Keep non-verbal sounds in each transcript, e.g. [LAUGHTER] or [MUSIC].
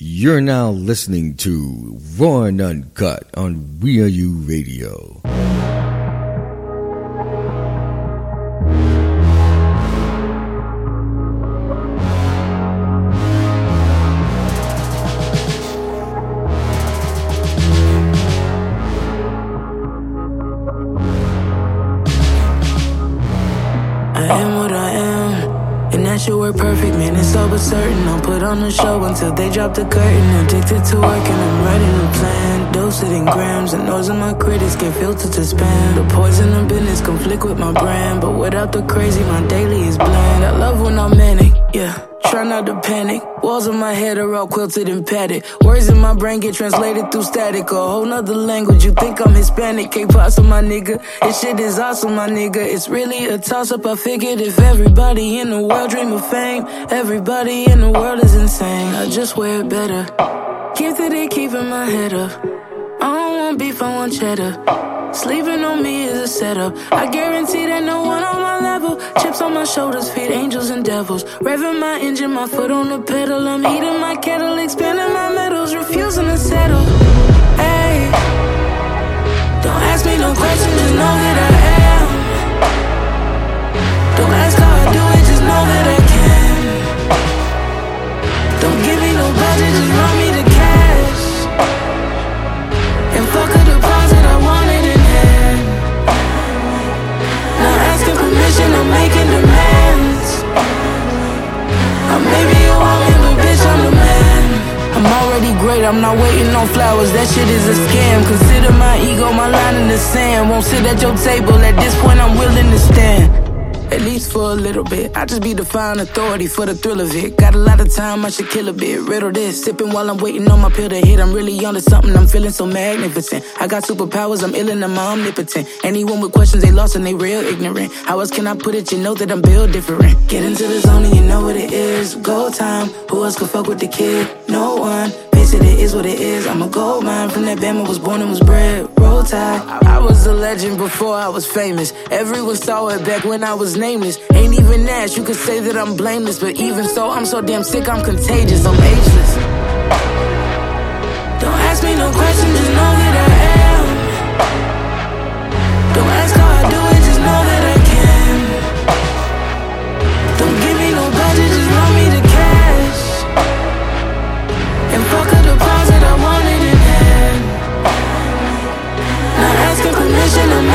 You're now listening to Raw and Uncut on We Are You Radio. But certain. I'll put on the show until they drop the curtain. Addicted to working, I'm writing a plan. Dose it in grams, and those of my critics get filtered to spam. The poison of business conflict with my brand. But without the crazy, my daily is bland. I love when I'm manic, yeah. Try not to panic. Walls in my head are all quilted and padded. Words in my brain get translated through static. A whole nother language. You think I'm Hispanic? K-pop, my nigga. This shit is awesome, my nigga. It's really a toss up. I figured if everybody in the world dream of fame, everybody in the world is insane. I just wear it better. Gifted at keeping my head up. I don't want beef, I want cheddar. Sleeping on me is a setup. I guarantee that no one on my level. Chips on my shoulders, feed angels and devils. Revving my engine, my foot on the pedal. I'm heating my kettle, expanding my metals, refusing to settle. Hey, don't ask me no questions, just know that I am. Don't ask how I do it, just know that I can. Don't give me no budget, just run I may be a woman, but bitch, I'm the man. I'm already great, I'm not waiting on flowers. That shit is a scam. Consider my ego my line in the sand. Won't sit at your table, at this point, I'm willing to stand. At least for a little bit. I just be the fine authority for the thrill of it. Got a lot of time, I should kill a bit. Riddle this, sipping while I'm waiting on my pill to hit. I'm really onto something, I'm feeling so magnificent. I got superpowers, I'm ill and I'm omnipotent. Anyone with questions, they lost and they real ignorant. How else can I put it? You know that I'm built different. Get into the zone and you know what it is. Go time, who else could fuck with the kid? No one. Face it, is what it is. I'm a gold mine from that Bama was born and was bred. Roll tide. I was a legend before I was famous. Everyone saw it back when I was nameless. Ain't even asked, you could say that I'm blameless. But even so, I'm so damn sick, I'm contagious. I'm ageless. Don't ask me no questions, just know that I am. Don't ask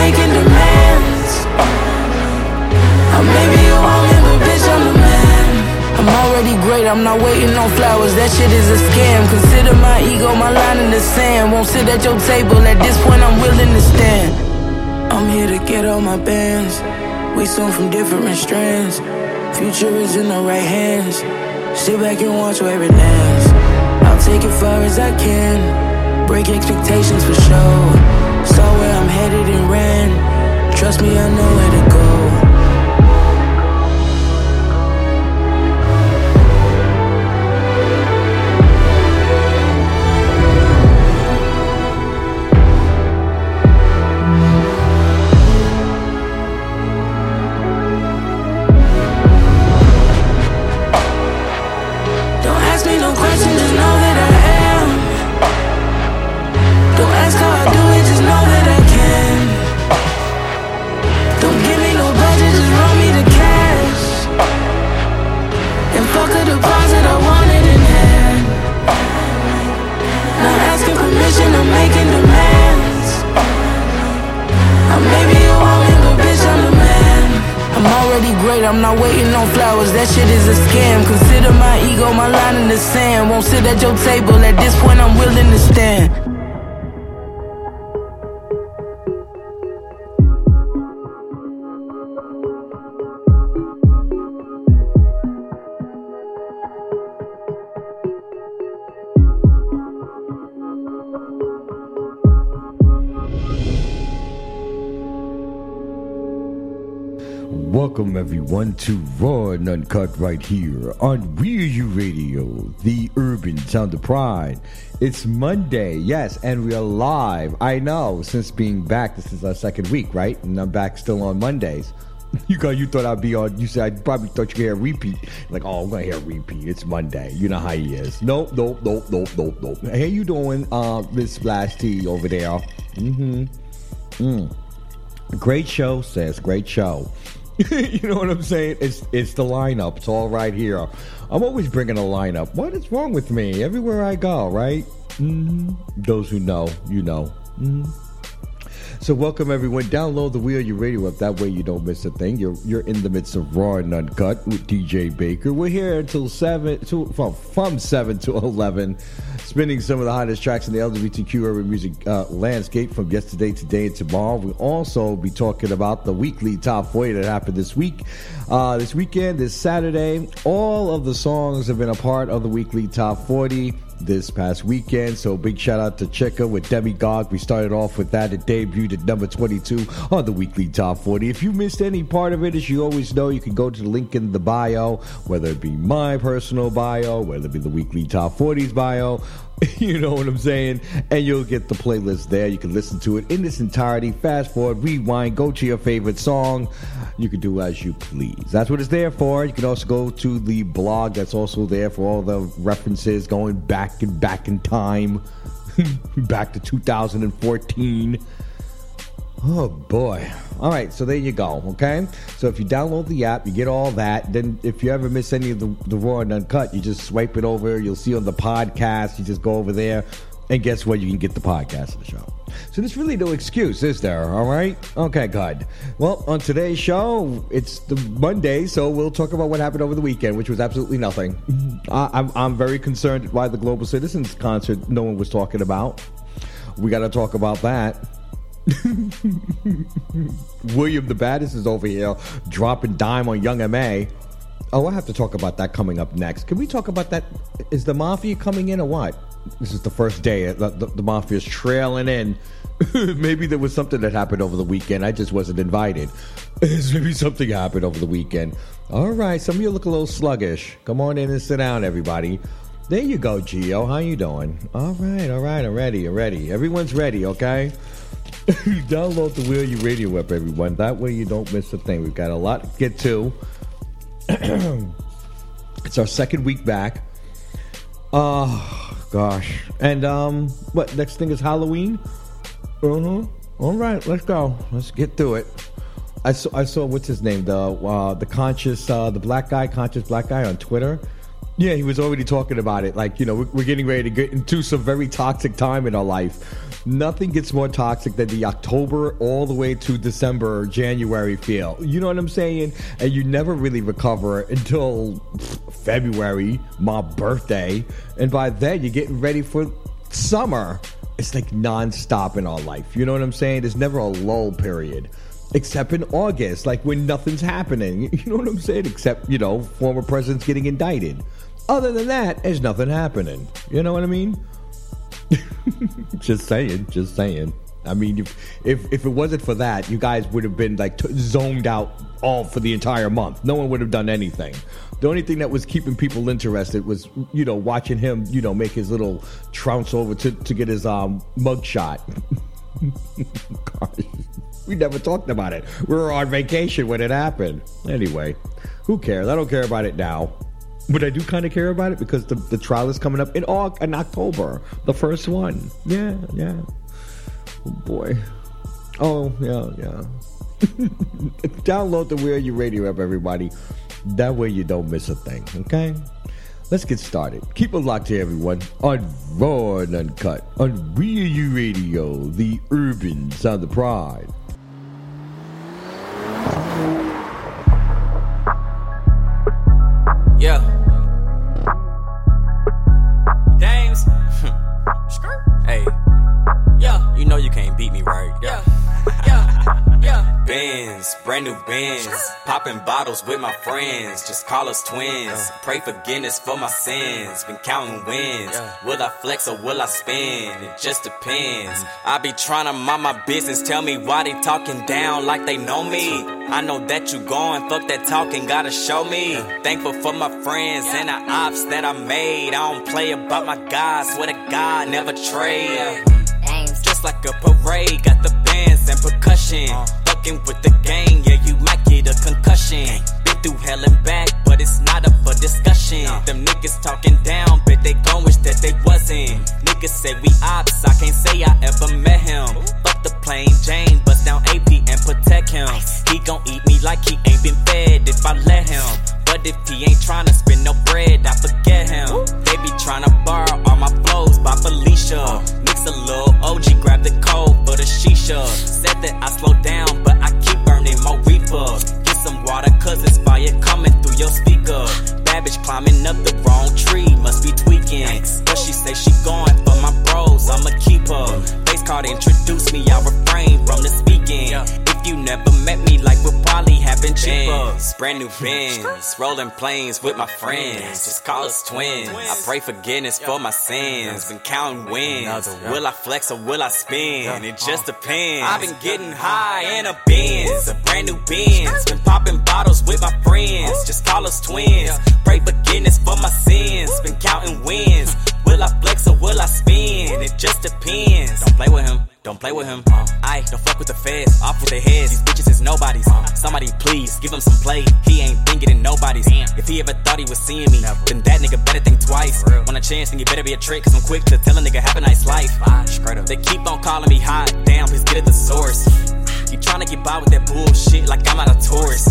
making demands. Uh, I may be a woman, but bitch, I'm the man. I'm already great, I'm not waiting on flowers. That shit is a scam. Consider my ego my line in the sand. Won't sit at your table, at this point, I'm willing to stand. I'm here to get all my bands. We swim from different strands. Future is in the right hands. Sit back and watch where it lands. I'll take it far as I can. Break expectations for sure. Headed and ran. Trust me, I know where to go. Everyone to Raw and Uncut right here on We Are You Radio, the urban sound of pride. It's Monday, yes, and we are live. I know, since being back, this is our second week, right? And I'm back still on Mondays. [LAUGHS] You got you thought I'd be on. You said I probably thought you hear a repeat. Like, oh, I'm gonna hear a repeat. It's Monday. You know how he is. Nope, nope, nope, nope, nope, nope. How you doing, uh, Miss T over there? Mm-hmm. Mm. Great show, sis. Great show. [LAUGHS] you know what I'm saying? It's it's the lineup. It's all right here. I'm always bringing a lineup. What is wrong with me? Everywhere I go, right? Mm-hmm. Those who know, you know. Mm-hmm. So welcome everyone. Download the We Are You Radio app. That way you don't miss a thing. You're you're in the midst of Raw and Uncut with DJ Baker. We're here until seven to from, from seven to eleven, spinning some of the hottest tracks in the LGBTQ urban music uh, landscape from yesterday, today, and tomorrow. We'll also be talking about the weekly top 40 that happened this week. Uh, this weekend, this Saturday, all of the songs have been a part of the weekly top 40 this past weekend. So big shout out to Chika with Demigod. We started off with that. It debuted at number 22 on the weekly top 40. If you missed any part of it, as you always know, you can go to the link in the bio, whether it be my personal bio, whether it be the weekly top 40s bio. [LAUGHS] You know what I'm saying? And you'll get the playlist there. You can listen to it in its entirety. Fast forward, rewind, go to your favorite song. You can do as you please. That's what it's there for. You can also go to the blog that's also there for all the references going back and back in time, [LAUGHS] back to 2014. Oh boy. All right, so there you go. Okay. So if you download the app, you get all that. Then if you ever miss any of the, the raw and uncut, you just swipe it over. You'll see on the podcast. You just go over there. And guess what? You can get the podcast of the show. So there's really no excuse, is there? All right? Okay, good. Well, on today's show, it's the Monday, so we'll talk about what happened over the weekend, which was absolutely nothing. I, I'm, I'm very concerned why the Global Citizens concert no one was talking about. We got to talk about that. [LAUGHS] William the Baddest is over here dropping dime on Young M.A. Oh, I have to talk about that coming up next. Can we talk about that? Is the Mafia coming in or what? This is the first day. The, the, the Mafia's trailing in. [LAUGHS] Maybe there was something that happened over the weekend. I just wasn't invited. [LAUGHS] Maybe something happened over the weekend. All right, some of you look a little sluggish. Come on in and sit down, everybody. There you go, Gio. How you doing? All right, all right, I'm ready, I'm ready. Everyone's ready, okay? [LAUGHS] Download the Wheel You Radio app, everyone. That way you don't miss a thing. We've got a lot to get to. [CLEARS THROAT] it's our second week back. Oh gosh. And um what next thing is Halloween? Uh-huh. All right, let's go. Let's get through it. I saw I saw what's his name? The uh the conscious uh the black guy, conscious black guy on Twitter. Yeah, he was already talking about it. Like, you know, we're getting ready to get into some very toxic time in our life. Nothing gets more toxic than the October all the way to December, January feel. You know what I'm saying? And you never really recover until February, my birthday. And by then, you're getting ready for summer. It's like nonstop in our life. You know what I'm saying? There's never a lull period except in August, like when nothing's happening. [LAUGHS] You know what I'm saying? Except, you know, former presidents getting indicted. Other than that, there's nothing happening. You know what I mean? [LAUGHS] just saying, just saying. I mean, if, if if it wasn't for that, you guys would have been like t- zoned out all for the entire month. No one would have done anything. The only thing that was keeping people interested was, you know, watching him, you know, make his little trounce over to, to get his um mug shot. [LAUGHS] we never talked about it. We were on vacation when it happened. Anyway, who cares? I don't care about it now. But I do kind of care about it because the, the trial is coming up in, in October, the first one. Yeah, yeah. Oh boy. Oh, yeah, yeah. [LAUGHS] Download the Where You Radio app, everybody. That way you don't miss a thing, okay? Let's get started. Keep it locked here, everyone, on Raw and Uncut, on Real You Radio, the urban sound of pride. Yeah. Damez. [LAUGHS] hey. Yeah. You know you can't beat me, right? Brand new Benz. Popping bottles with my friends. Just call us twins. Pray forgiveness for my sins. Been counting wins. Will I flex or will I spend? It just depends. Mm-hmm. I be trying to mind my business. Tell me why they talking down like they know me. I know that you gone, fuck that talking, gotta show me. Thankful for my friends and the ops that I made. I don't play about my guys, swear to God, never trade. Just like a parade, got the bands and percussion. Uh. Fuck fucking with the gang, yeah, you might get a concussion. Been through hell and back, but it's not up for discussion. Them niggas talking down, but they gon' wish that they wasn't. Niggas say we ops, I can't say I ever met him. Fuck the plain Jane, bust down AP and protect him. He gon' eat me like he ain't been fed if I let him. But if he ain't tryna spend no bread, I forget him. They be tryna borrow all my flows by Felicia. Mix a little OG, grab the code for the shisha. Said that I slow down, but I keep burning Get some water, cause it's fire coming through your speaker. Bad bitch climbing up the wrong tree, must be tweaking. But she say she going for my bros, I'ma keep her. Face card introduce me, I refrain from the speaking. If you never met me, like we'll probably been cheaper. Brand new Benz, rolling planes with my friends. Just call us twins. I pray forgiveness for my sins. Been counting wins. Will I flex or will I spin? It just uh. depends. I've been getting high in a Benz, a brand new Benz. Been popping bottles with my friends. Just call us twins. Pray forgiveness for my sins. Been counting wins. Will I flex or will I spin? It just depends. Don't play with him. Don't play with him. Uh. I don't fuck with the feds. Off with their heads. These bitches is nobodies. Somebody please give him some play. He ain't been getting nobody's. If he ever thought he was seeing me, then that nigga better think twice. Want a chance, then you better be a trick. Cause I'm quick to tell a nigga have a nice life. They keep on calling me hot. Damn, please get at the source. You tryna get by with that bullshit like I'm out of tourist.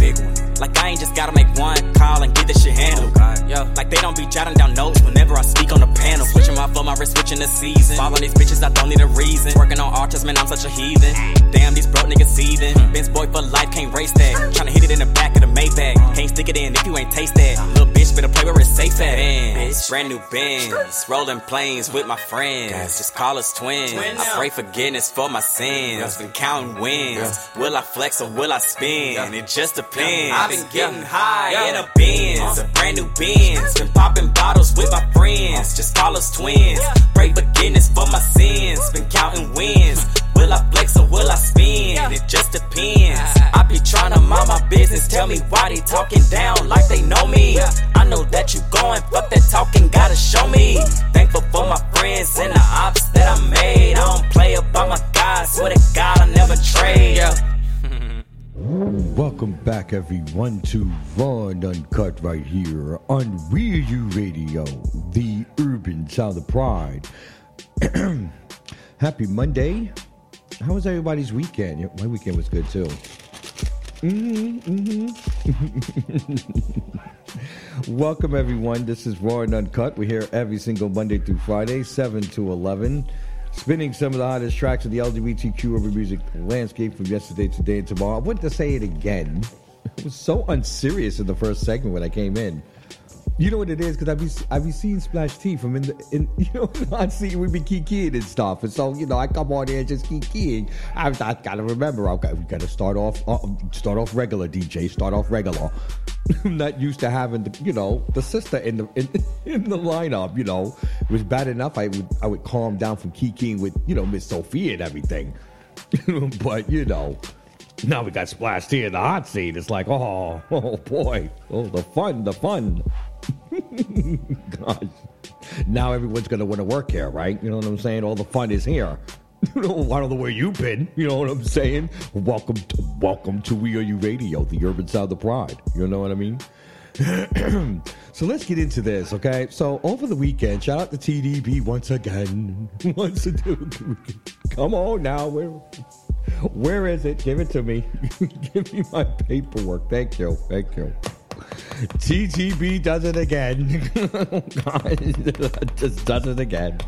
Like I ain't just gotta make one call and get this shit handled. Yo, like they don't be jotting down notes whenever I speak on the panel. Switching my flow, my wrist switching the season. Following these bitches, I don't need a reason. Working on artists, man, I'm such a heathen. Damn, these broke niggas seething. Benz boy for life, can't race that. Tryna hit it in the back of the Maybach. Can't stick it in if you ain't taste that. Little bitch, better play where it's safe at. Benz, brand new Benz. Rolling planes with my friends. Just call us twins. I pray forgiveness for my sins. Been counting wins. Will I flex or will I spin? It just depends. Been getting high in a Benz, a brand new Benz. Been popping bottles with my friends. Just call us twins. Pray forgiveness for my sins. Been counting wins. Will I flex or will I spin? It just depends. I be trying to mind my business. Tell me why they talking down like they know me. I know that you going, fuck that talking, gotta show me. Thankful for my friends and the ops that I made. I don't play about my guys, swear to God I never trade. Welcome back, everyone, to and Uncut right here on Real U Radio, the urban sound of pride. [CLEARS THROAT] Happy Monday. How was everybody's weekend? My weekend was good too. Mm-hmm, mm-hmm. [LAUGHS] Welcome, everyone. This is Raw and Uncut. We're here every single Monday through Friday, 7 to 11 spinning some of the hottest tracks of the LGBTQ urban music landscape from yesterday, today, and tomorrow. I want to say it again. [LAUGHS] It was so unserious in the first segment when I came in. You know what it is because I be I be seeing Splash T from in the in [LAUGHS] you know I see we be kikiing and stuff, and so you know I come on here and just kikiing. I, I gotta remember okay, we gotta start off uh, start off regular DJ, start off regular. [LAUGHS] I'm not used to having the you know the sister in the in, [LAUGHS] in the lineup. You know, it was bad enough. I would I would calm down from kikiing with you know Miss Sophia and everything, but you know. Now we got Splash T in the hot seat. It's like, oh, oh boy, oh the fun, the fun. [LAUGHS] Gosh. Now everyone's gonna want to work here, right? You know what I'm saying? All the fun is here. [LAUGHS] You know, I don't know where you've been. You know what I'm saying? Welcome, to, welcome to We Are You Radio, the urban sound of pride. You know what I mean? [CLEARS THROAT] so let's get into this, okay? So over the weekend, shout out to TDB once again. [LAUGHS] Once again, come on now, where, where is it? Give it to me. Give me my paperwork. Thank you, thank you. TDB does it again. [LAUGHS] Just does it again.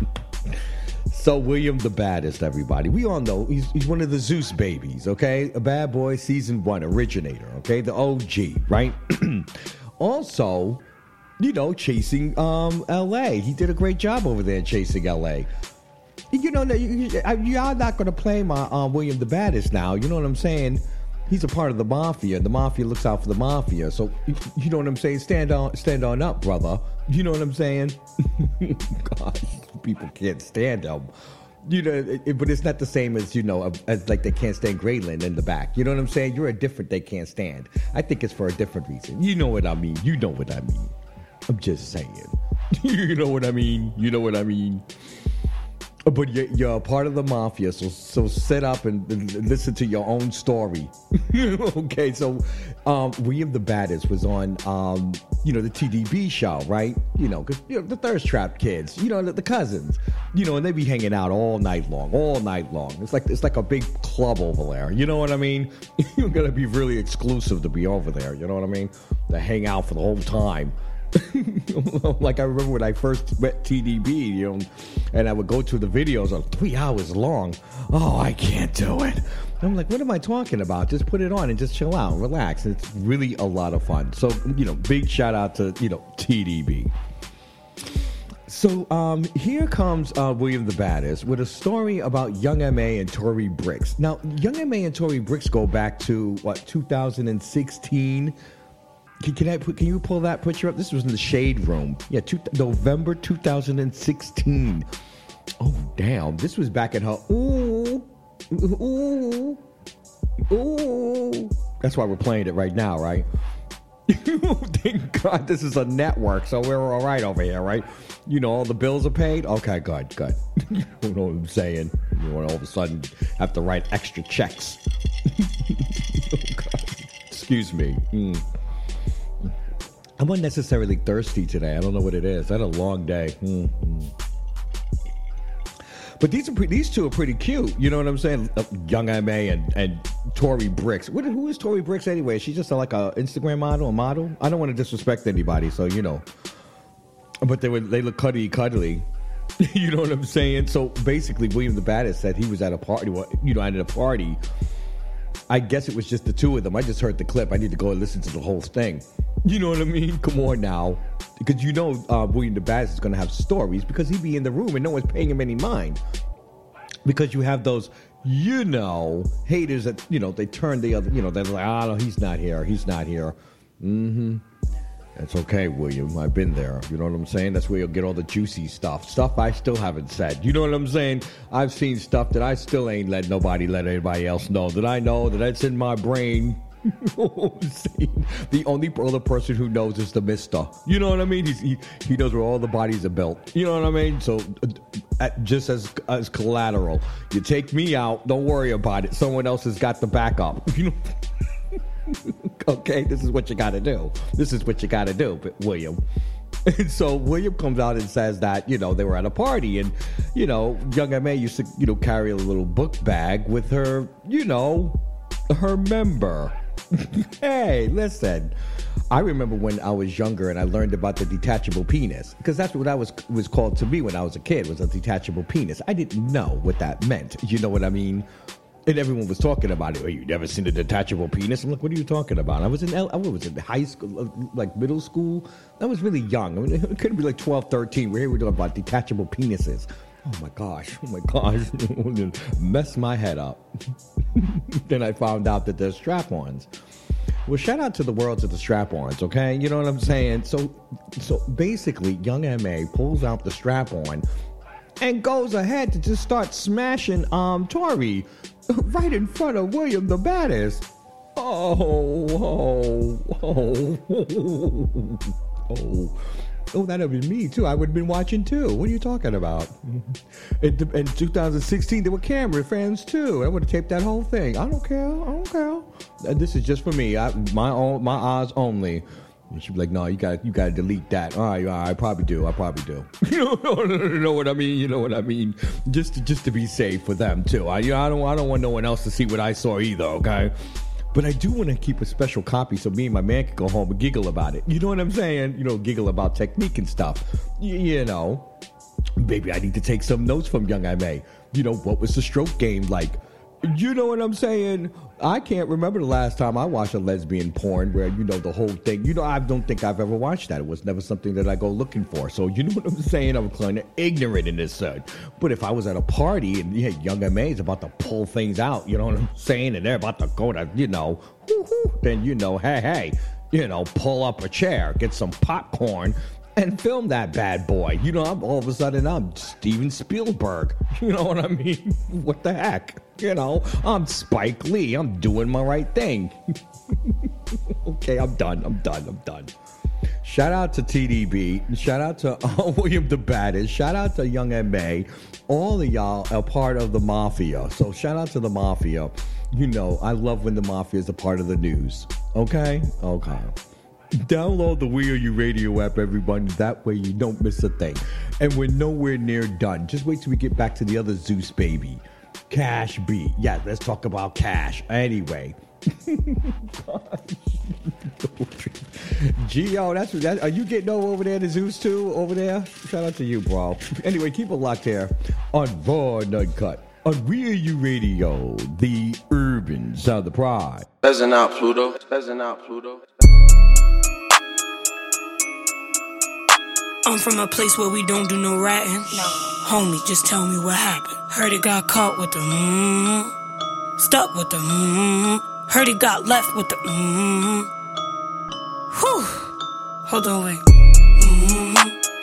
[LAUGHS] so William the baddest, everybody. We all know he's, he's one of the Zeus babies, okay? A bad boy, season one originator, okay? The OG, right? [CLEARS THROAT] also, you know, chasing um LA. He did a great job over there chasing LA. You know, y'all not gonna play my uh, William the baddest now. You know what I'm saying? He's a part of the mafia. The mafia looks out for the mafia. So you know what I'm saying? Stand on, stand on up, brother. You know what I'm saying? [LAUGHS] God, people can't stand him. You know, it, it, but it's not the same as you know, as like they can't stand Grayland in the back. You know what I'm saying? You're a different they can't stand. I think it's for a different reason. You know what I mean? You know what I mean? I'm just saying. [LAUGHS] you know what I mean? You know what I mean? But you're, you're a part of the mafia, so so sit up and, and listen to your own story. [LAUGHS] okay, so um, William the Baddest was on, um, you know, the TDB show, right? You know, 'cause, you know the Thirst Trap kids, you know, the, the cousins, you know, and they be hanging out all night long, all night long. It's like it's like a big club over there. You know what I mean? [LAUGHS] You're gonna be really exclusive to be over there. You know what I mean? To hang out for the whole time. [LAUGHS] like I remember when I first met TDB, you know, and I would go to the videos of three hours long. Oh, I can't do it. I'm like, what am I talking about? Just put it on and just chill out, relax. It's really a lot of fun. So, you know, big shout out to you know TDB. So um, here comes uh, William the Baddest with a story about Young Ma and Torrie Brixx. Now, Young Ma and Torrie Brixx go back to what 2016. Can, can I can you pull that picture up? This was in the shade room. Yeah, two, November 2016. Oh damn! This was back at her. Ooh, ooh, ooh. That's why we're playing it right now, right? [LAUGHS] Thank God this is a network, so we're all right over here, right? You know, all the bills are paid. Okay, good, good. [LAUGHS] you know what I'm saying? You know, all of a sudden have to write extra checks. [LAUGHS] oh. Excuse me. Mm. I'm unnecessarily thirsty today. I don't know what it is. I had a long day. Mm, mm. But these are pre- these two are pretty cute. You know what I'm saying? Uh, Young Ma and and Torrie Brixx. What, who is Torrie Brixx anyway? She's just a, like a Instagram model, a model. I don't want to disrespect anybody, so you know. But they were they look cuddly cuddly. [LAUGHS] you know what I'm saying? So basically, William the Baddest said he was at a party. You know, at a party. I guess it was just the two of them. I just heard the clip. I need to go and listen to the whole thing. You know what I mean? Come on now. Because you know uh, William the Baddest is going to have stories because he'd be in the room and no one's paying him any mind. Because you have those, you know, haters that, you know, they turn the other, you know, they're like, oh, no, he's not here. He's not here. Mm-hmm. That's okay, William. I've been there. You know what I'm saying? That's where you'll get all the juicy stuff. Stuff I still haven't said. You know what I'm saying? I've seen stuff that I still ain't let nobody let anybody else know. That I know that that's in my brain. [LAUGHS] the only other person who knows is the mister. You know what I mean? He's, he he knows where all the bodies are built. You know what I mean? So uh, just as as collateral, you take me out. Don't worry about it. Someone else has got the backup. [LAUGHS] You know. [LAUGHS] okay, this is what you got to do. This is what you got to do, William. And so William comes out and says that you know they were at a party, and you know young Ma used to you know carry a little book bag with her, you know, her member. [LAUGHS] hey, listen. I remember when I was younger and I learned about the detachable penis because that's what I was was called to me when I was a kid was a detachable penis. I didn't know what that meant. You know what I mean? And everyone was talking about it. Oh, you never seen a detachable penis? I'm like, what are you talking about? I was in, I was in high school, uh, like middle school. I was really young. I mean, it could be like 12, 13. We're here, we're talking about detachable penises. Oh my gosh, oh my gosh. [LAUGHS] Mess my head up. [LAUGHS] then I found out that there's strap ons. Well, shout out to the world of the strap ons, okay? You know what I'm saying? So, so basically, young MA pulls out the strap on and goes ahead to just start smashing um Torrie [LAUGHS] right in front of William the Baddest. Oh, oh, oh, oh. Oh, that'd be me too. I would have been watching too. What are you talking about? Mm-hmm. In, in 2016, there were camera fans too. I would have taped that whole thing. I don't care. I don't care. This is just for me. I, my own, my eyes only. And she'd be like, "No, you got you got to delete that." All right, all right, I probably do. I probably do. [LAUGHS] You know, know what I mean? You know what I mean? Just to, just to be safe for them too. I you know, I don't I don't want no one else to see what I saw either. Okay. But I do want to keep a special copy so me and my man can go home and giggle about it. You know what I'm saying? You know, giggle about technique and stuff. Y- you know, maybe I need to take some notes from Young MA. You know, what was the stroke game like? You know what I'm saying? I can't remember the last time I watched a lesbian porn where you know the whole thing. You know, I don't think I've ever watched that. It was never something that I go looking for. So you know what I'm saying? I'm kind of ignorant in this side. But if I was at a party and yeah, young MA is about to pull things out, you know what I'm saying, and they're about to go to, you know, then you know, hey, hey, you know, pull up a chair, get some popcorn, and film that bad boy. You know, I'm all of a sudden I'm Steven Spielberg. [LAUGHS] You know what I mean? [LAUGHS] what the heck? You know, I'm Spike Lee. I'm doing my right thing. [LAUGHS] okay, I'm done. I'm done. I'm done. Shout out to TDB. Shout out to uh, William the Baddest. Shout out to Young M.A. All of y'all are part of the mafia. So shout out to the mafia. You know, I love when the mafia is a part of the news. Okay? Okay. Download the We Are You Radio app, everyone. That way you don't miss a thing. And we're nowhere near done. Just wait till we get back to the other Zeus baby. Cash B. Yeah, let's talk about cash. Anyway. [LAUGHS] Gio, that's that. Are you getting over there to Zeus too? Over there? Shout out to you, bro. Anyway, keep it locked here on Raw and Uncut on We Are You Radio, the urban sound of the pride. Peasant out, Pluto. Peasant out, Pluto. I'm from a place where we don't do no ratting. No. Homie, just tell me what happened. Heard it got caught with the mmm. Stuck with the mmm. Heard it got left with the mmm. Whew. Hold on, wait. Mmm.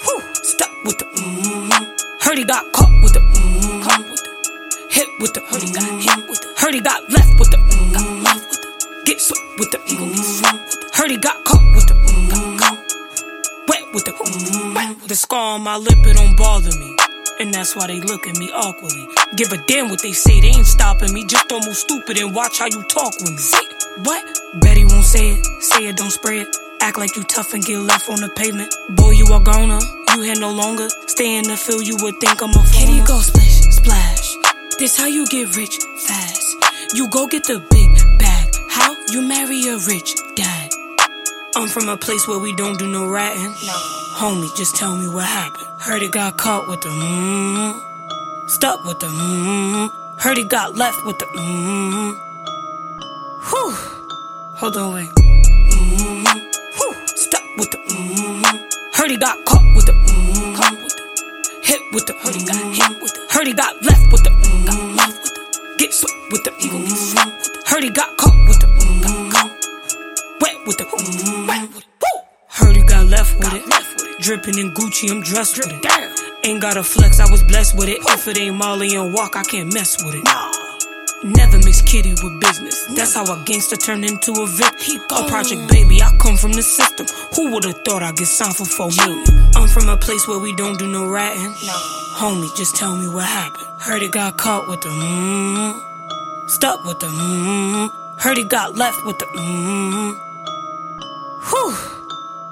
Whew. Stuck with the mmm. Heard he got caught with the mmm. Caught with the hit with the. Heard he got hit with the. Heard he got left with the. Mm. Got left with the. Get swept with the. Mm. Heard he got caught with the. Mm. Got wet with the. Mm. The scar on my lip. It don't bother me. And that's why they look at me awkwardly. Give a damn what they say, they ain't stopping me. Just don't move stupid and watch how you talk with me. Say, what? Betty won't say it, say it, don't spray it. Act like you tough and get left on the pavement. Boy, you are gonna, you here no longer. Stay in the field, you would think I'm a fool. Kitty go splish, splash. This how you get rich fast. You go get the big bag. How? You marry a rich dad. I'm from a place where we don't do no ratting. No. Homie, just tell me what happened. Heard it got caught with the mmm. Stuck with the mmm. Heard it got left with the mmm. Whew. Hold on, wait. Mmm. Whew. Stuck with the mmm. Heard he got caught with the mmm. Caught with the hit with the. Heard he got hit with the. Heard he got left with the. Mm. Got left with the. Get swept with the. The. Heard he got caught with the. Mm. Caught. Wet with the. Mm. Left with it. Left with it. Dripping in Gucci, I'm dressed with it. Damn. Ain't got a flex, I was blessed with it. If it ain't Molly and walk, I can't mess with it. Nah. Never mix kitty with business. That's how a gangster turned into a victim. A project baby, I come from the system. Who would've thought I'd get signed for four million? I'm from a place where we don't do no ratting. No. Homie, just tell me what happened. Heard it got caught with the mmm. Stuck with the mmm. Heard it got left with the mmm. Whew.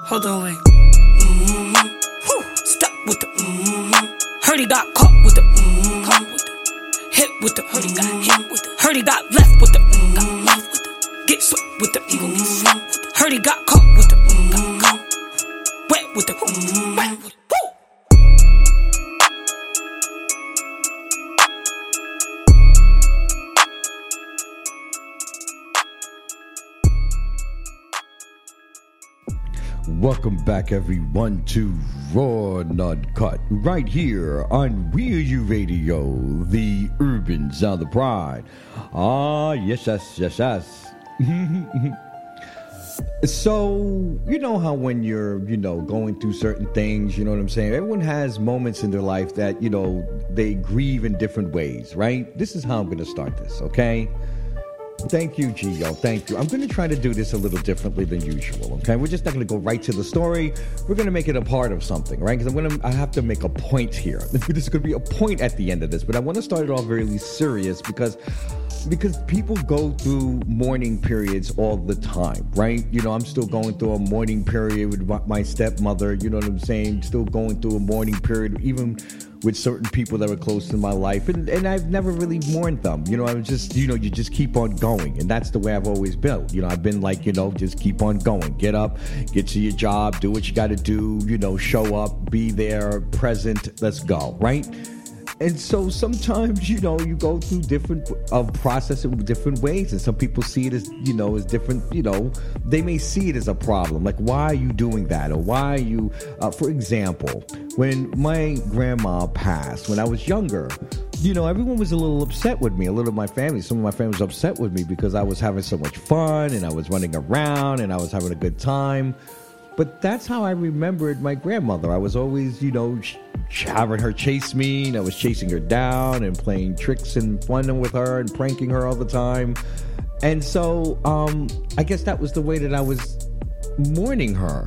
Hold on, wait. Mm, whew, stuck with the mm, heard he got caught with the mm, caught with the hit with the heard he got hit with the heard he got left with the mm, got left with the get swept with the eagle get swept with the heard he got caught with the mm, got caught wet with the mm, Welcome back, everyone, to Raw Not Cut, right here on Real You Radio, the urban sound of pride. Ah, yes, yes, yes, yes. [LAUGHS] so, you know how when you're, you know, going through certain things, you know what I'm saying? Everyone has moments in their life that, you know, they grieve in different ways, right? This is how I'm going to start this, okay? Thank you, Gio. Thank you. I'm going to try to do this a little differently than usual. Okay, we're just not going to go right to the story. We're going to make it a part of something, right? Because I'm going to. I have to make a point here. There's going to be a point at the end of this, but I want to start it off really serious because because people go through mourning periods all the time, right? You know, I'm still going through a mourning period with my- my stepmother. You know what I'm saying? Still going through a mourning period, even with certain people that were close to my life, and, and I've never really mourned them. You know, I'm just, you know, you just keep on going, and that's the way I've always been. You know, I've been like, you know, just keep on going, get up, get to your job, do what you got to do, you know, show up, be there, present, let's go, right? And so sometimes, you know, you go through different uh, process in different ways, and some people see it as, you know, as different. You know, they may see it as a problem, like why are you doing that, or why are you, uh, for example, when my grandma passed when I was younger, you know, everyone was a little upset with me. A little of my family, some of my family was upset with me because I was having so much fun and I was running around and I was having a good time. But that's how I remembered my grandmother. I was always, you know, having her chase me, and I was chasing her down and playing tricks and fun with her and pranking her all the time. And so, um, I guess that was the way that I was mourning her.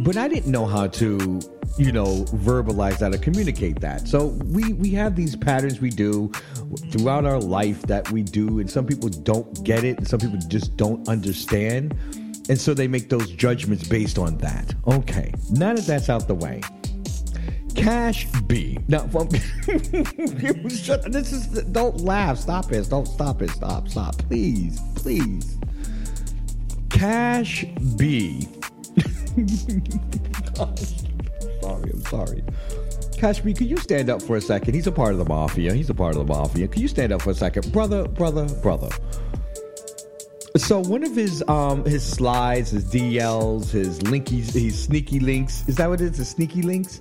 but I didn't know how to, you know, verbalize that or communicate that. So we we have these patterns we do throughout our life that we do, and some people don't get it, and some people just don't understand, and so they make those judgments based on that. Okay, now that that's out the way. Cash B. Now, [LAUGHS] from, this is don't laugh. Stop it. Don't stop it. Stop. Stop. Please. Please. Cash B. [LAUGHS] sorry. I'm sorry. Cash B, could you stand up for a second? He's a part of the mafia. He's a part of the mafia. Could you stand up for a second, brother? Brother? Brother? So one of his um his slides, his DLs, his linkies, his sneaky links. Is that what it is? The sneaky links?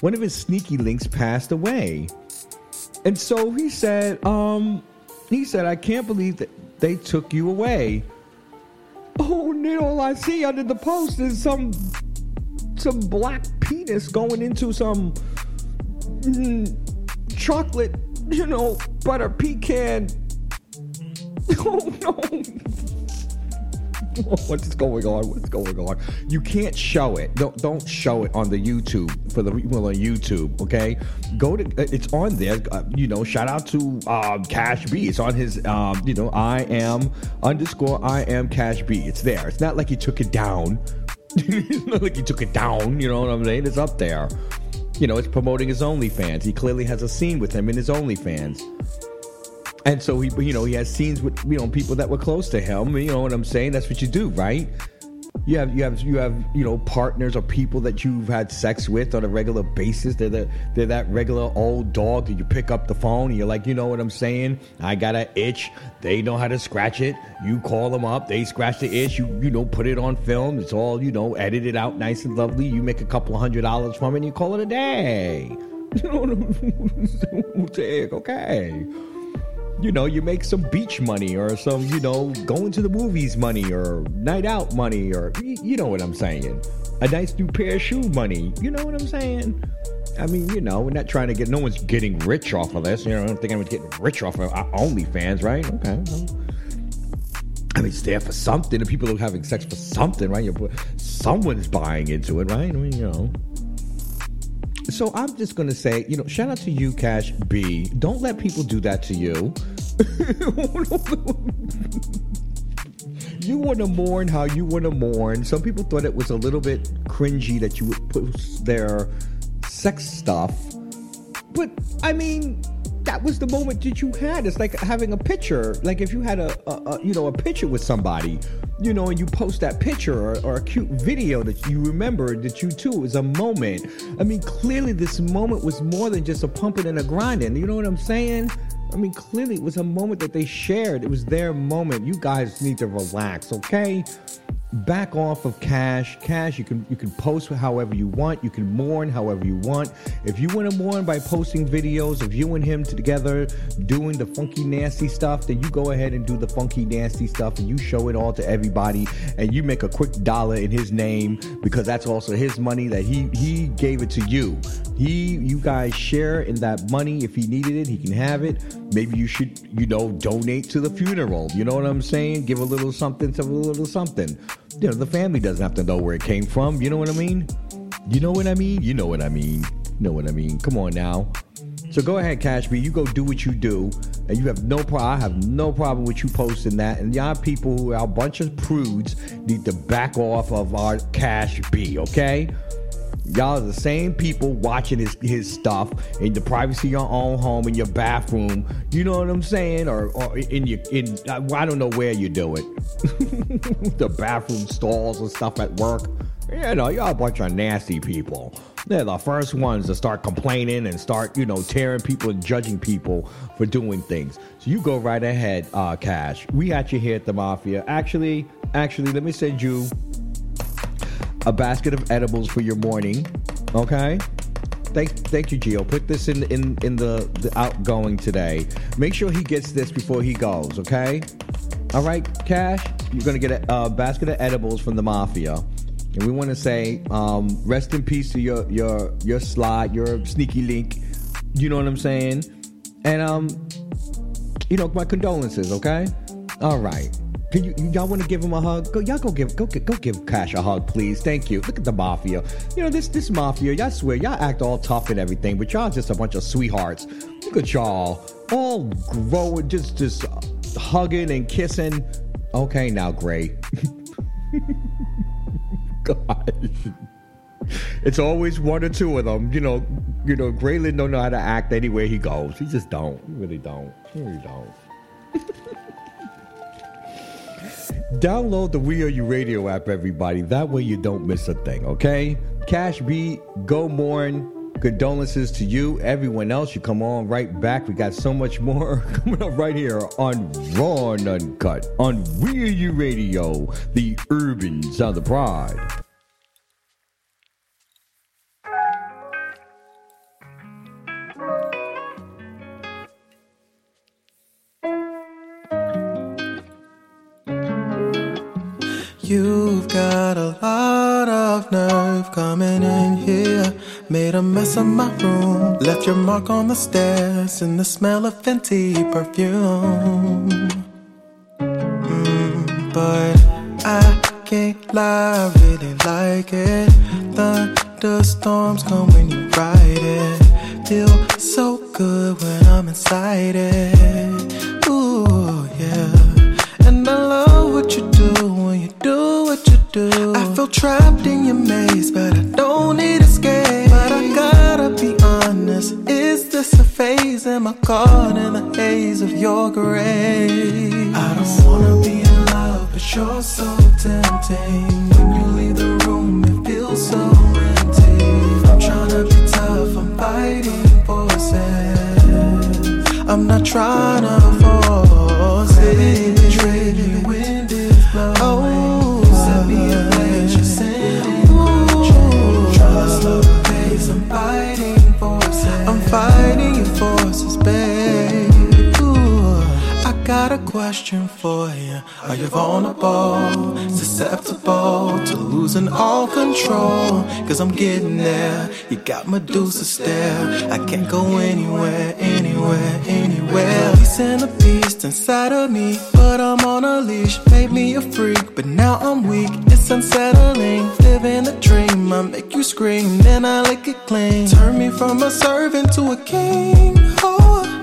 one of his sneaky links passed away. And so he said, um, he said, I can't believe that they took you away. Oh, and all I see under the post is some some black penis going into some mm, chocolate, you know, butter pecan. [LAUGHS] No. What's going on? What's going on? You can't show it. Don't don't show it on the YouTube for the people on YouTube. Okay, go to uh, it's on there. Uh, you know, shout out to um, Cash B. It's on his um, you know I am underscore I am Cash B. It's there. It's not like he took it down. [LAUGHS] it's not like he took it down. You know what I'm saying? It's up there. You know, it's promoting his OnlyFans. He clearly has a scene with him in his OnlyFans and so he, you know, he has scenes with you know people that were close to him. You know what I'm saying? That's what you do, right? You have you have you have you know partners or people that you've had sex with on a regular basis. They're the, they're that regular old dog that you pick up the phone and you're like, you know what I'm saying? I got an itch. They know how to scratch it. You call them up. They scratch the itch. You you know put it on film. It's all you know edited out nice and lovely. You make a couple hundred dollars from it and you call it a day. [LAUGHS] You know what I'm saying? Okay you know, you make some beach money or some, you know, going to the movies money or night out money or, you know what I'm saying. A nice new pair of shoe money. You know what I'm saying? I mean, you know, we're not trying to get, no one's getting rich off of this. You know, I don't think anyone's getting rich off of OnlyFans, right? Okay. I mean, it's there for something. And people are having sex for something, right? You're, someone's buying into it, right? I mean, you know. So I'm just to say, you know, shout out to you, Cash B. Don't let people do that to you. [LAUGHS] you want to mourn how you want to mourn. Some people thought it was a little bit cringy that you would post their sex stuff. But, I mean, that was the moment that you had. It's like having a picture. Like if you had a, a, a, you know a picture with somebody, you know, and you post that picture or, or, a cute video that you remember that you too was a moment. I mean, clearly this moment was more than just a pumping and a grinding. You know what I'm saying? I mean, clearly it was a moment that they shared. It was their moment. You guys need to relax, okay? Back off of cash. Cash you can you can post however you want. You can mourn however you want. If you want to mourn by posting videos of you and him together doing the funky nasty stuff then you go ahead and do the funky nasty stuff and you show it all to everybody and you make a quick dollar in his name because that's also his money that he he gave it to you. He you guys share in that money. If he needed it he can have it. Maybe you should you know donate to the funeral. You know what i'm saying? Give a little something to a little something you know, the family doesn't have to know where it came from. You know what I mean? You know what I mean? You know what I mean? You know what I mean? Come on now. So go ahead, Cash B. You go do what you do, and you have no problem. I have no problem with you posting that. And y'all people who are a bunch of prudes need to back off of our Cash B. Okay? Y'all are the same people watching his, his stuff in the privacy of your own home, in your bathroom. You know what I'm saying? Or, or in your in I don't know where you do it. [LAUGHS] the bathroom stalls and stuff at work. You know, y'all a bunch of nasty people. They're the first ones to start complaining and start, you know, tearing people and judging people for doing things. So you go right ahead, uh, Cash. We got you here at the Mafia. Actually, actually, let me send you a basket of edibles for your morning. Okay. Thank, thank you, Gio. Put this in in in the, the outgoing today. Make sure he gets this before he goes. Okay. All right, Cash. You're gonna get a, a basket of edibles from the mafia, and we want to say um, rest in peace to your your your slide, your sneaky link. You know what I'm saying? And um, you know my condolences. Okay. All right. Can you y'all want to give him a hug? Go, y'all go give go go give Cash a hug, please. Thank you. Look at the mafia. You know this this mafia. Y'all swear y'all act all tough and everything, but y'all just a bunch of sweethearts. Look at y'all, all growing, just just hugging and kissing. Okay, now Gray. [LAUGHS] God. It's always one or two of them. You know, you know, Graylin don't know how to act anywhere he goes. He just don't. He really don't. He really don't. [LAUGHS] Download the We Are You Radio app, everybody. That way you don't miss a thing, okay? Cash B, go mourn. Condolences to you, everyone else. You come on right back. We got so much more [LAUGHS] coming up right here on Raw and Uncut on We Are You Radio, the urban sound of pride. You've got a lot of nerve coming in here. Made a mess of my room. Left your mark on the stairs and the smell of Fenty perfume. Mm, but I can't lie, really like it. Thunderstorms come when you ride it. Feel so good when I'm inside it. Trapped in your maze, but I don't need escape. But I gotta be honest, is this a phase? Am I caught in the haze of your grace? I don't wanna be in love, but you're so tempting. When you leave the room, it feels so empty. I'm tryna be tough, I'm fighting forces. I'm not trying to force it. Question for you. Are you vulnerable, susceptible to losing all control? Cause I'm getting there. You got Medusa stare. I can't go anywhere, anywhere, anywhere. Peace and a beast inside of me, but I'm on a leash. Made me a freak, but now I'm weak. It's unsettling. Living a dream, I make you scream, then I lick it clean. Turn me from a servant to a king. Oh,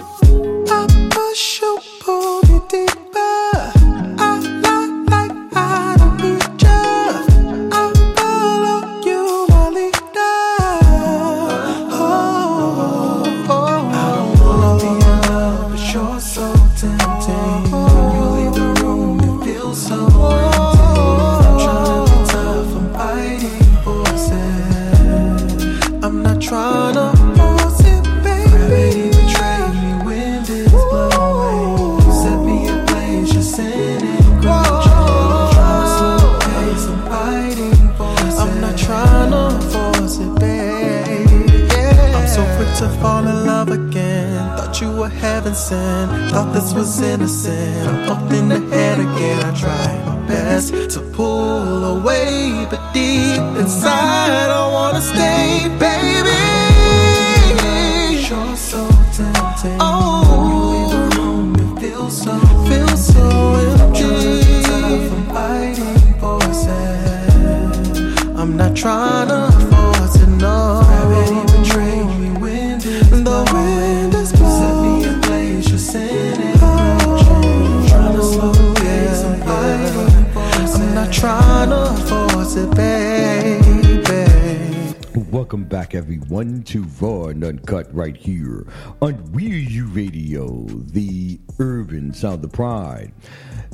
right here on We Are You Radio, the urban sound of pride.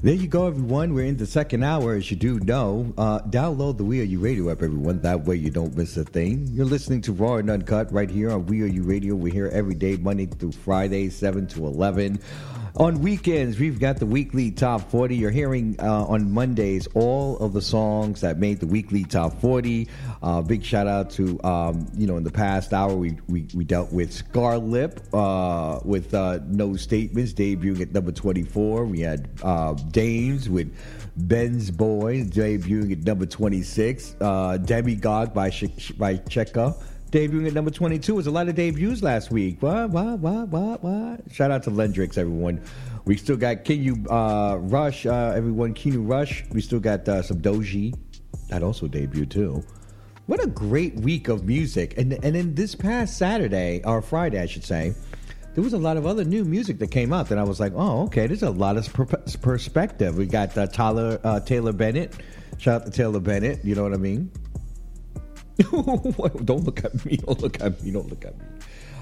There you go, everyone. We're in the second hour, as you do know. Uh, download the We Are You Radio app, everyone. That way you don't miss a thing. You're listening to Raw and Uncut right here on We Are You Radio. We're here every day, Monday through Friday, 7 to 11. On weekends, we've got the weekly top 40. You're hearing uh, on Mondays all of the songs that made the weekly top 40. Uh, big shout out to, um, you know, in the past hour, we, we, we dealt with ScarLip uh, with uh, No Statements debuting at number 24. We had uh, Damez with Benz Boy debuting at number 26. Uh, Demigod by, by Chika Debuting at number 22 was a lot of debuts last week. What, what, what, what, what? Shout out to Lendryx, everyone. We still got Keanu uh, Rushh, uh, everyone. Keanu Rushh. We still got uh, some Doechii. That also debuted too. What a great week of music. And and then this past Saturday, or Friday, I should say, there was a lot of other new music that came out that I was like, oh, okay, there's a lot of per- perspective. We got uh, Tyler, uh, Taylor Bennett. Shout out to Taylor Bennett. You know what I mean? [LAUGHS] don't look at me. Don't look at me. Don't look at me.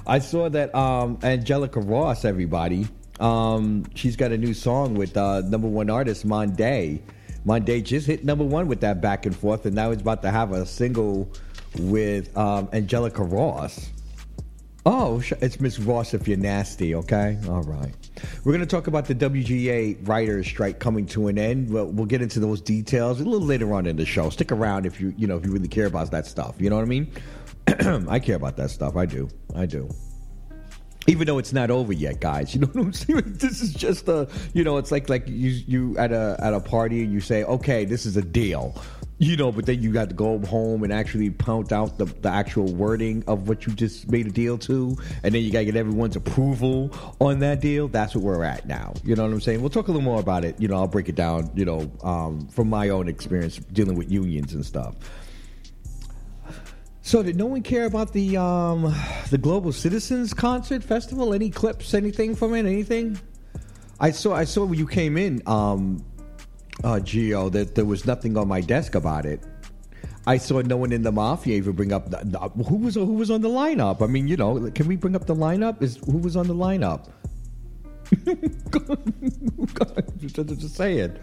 I saw that um, Angelica Ross, everybody. Um, she's got a new song with uh, number one artist Monday. Monday just hit number one with that back and forth, and now he's about to have a single with um, Angelica Ross. Oh, it's Miss Ross if you're nasty, okay? All right. We're going to talk about the WGA writers strike coming to an end. We'll, we'll get into those details a little later on in the show. Stick around if you, you know, if you really care about that stuff. You know what I mean? [CLEARS THROAT] I care about that stuff. I do. I do. Even though it's not over yet, guys. You [LAUGHS] know what I'm saying? This is just a, you know, it's like like you you at a at a party and you say, okay, this is a deal you know, but then you got to go home and actually pound out the, the actual wording of what you just made a deal to, and then you got to get everyone's approval on that deal. That's what we're at now. You know what I'm saying? We'll talk a little more about it. You know, I'll break it down. You know, um, from my own experience dealing with unions and stuff. So, did no one care about the um, the Global Citizens Concert Festival? Any clips? Anything from it? Anything? I saw. I saw when you came in. Um, uh, Geo, that there was nothing on my desk about it. I saw no one in the mafia even bring up the, the, who was who was on the lineup. I mean, you know, can we bring up the lineup? Is who was on the lineup? [LAUGHS] just, just saying.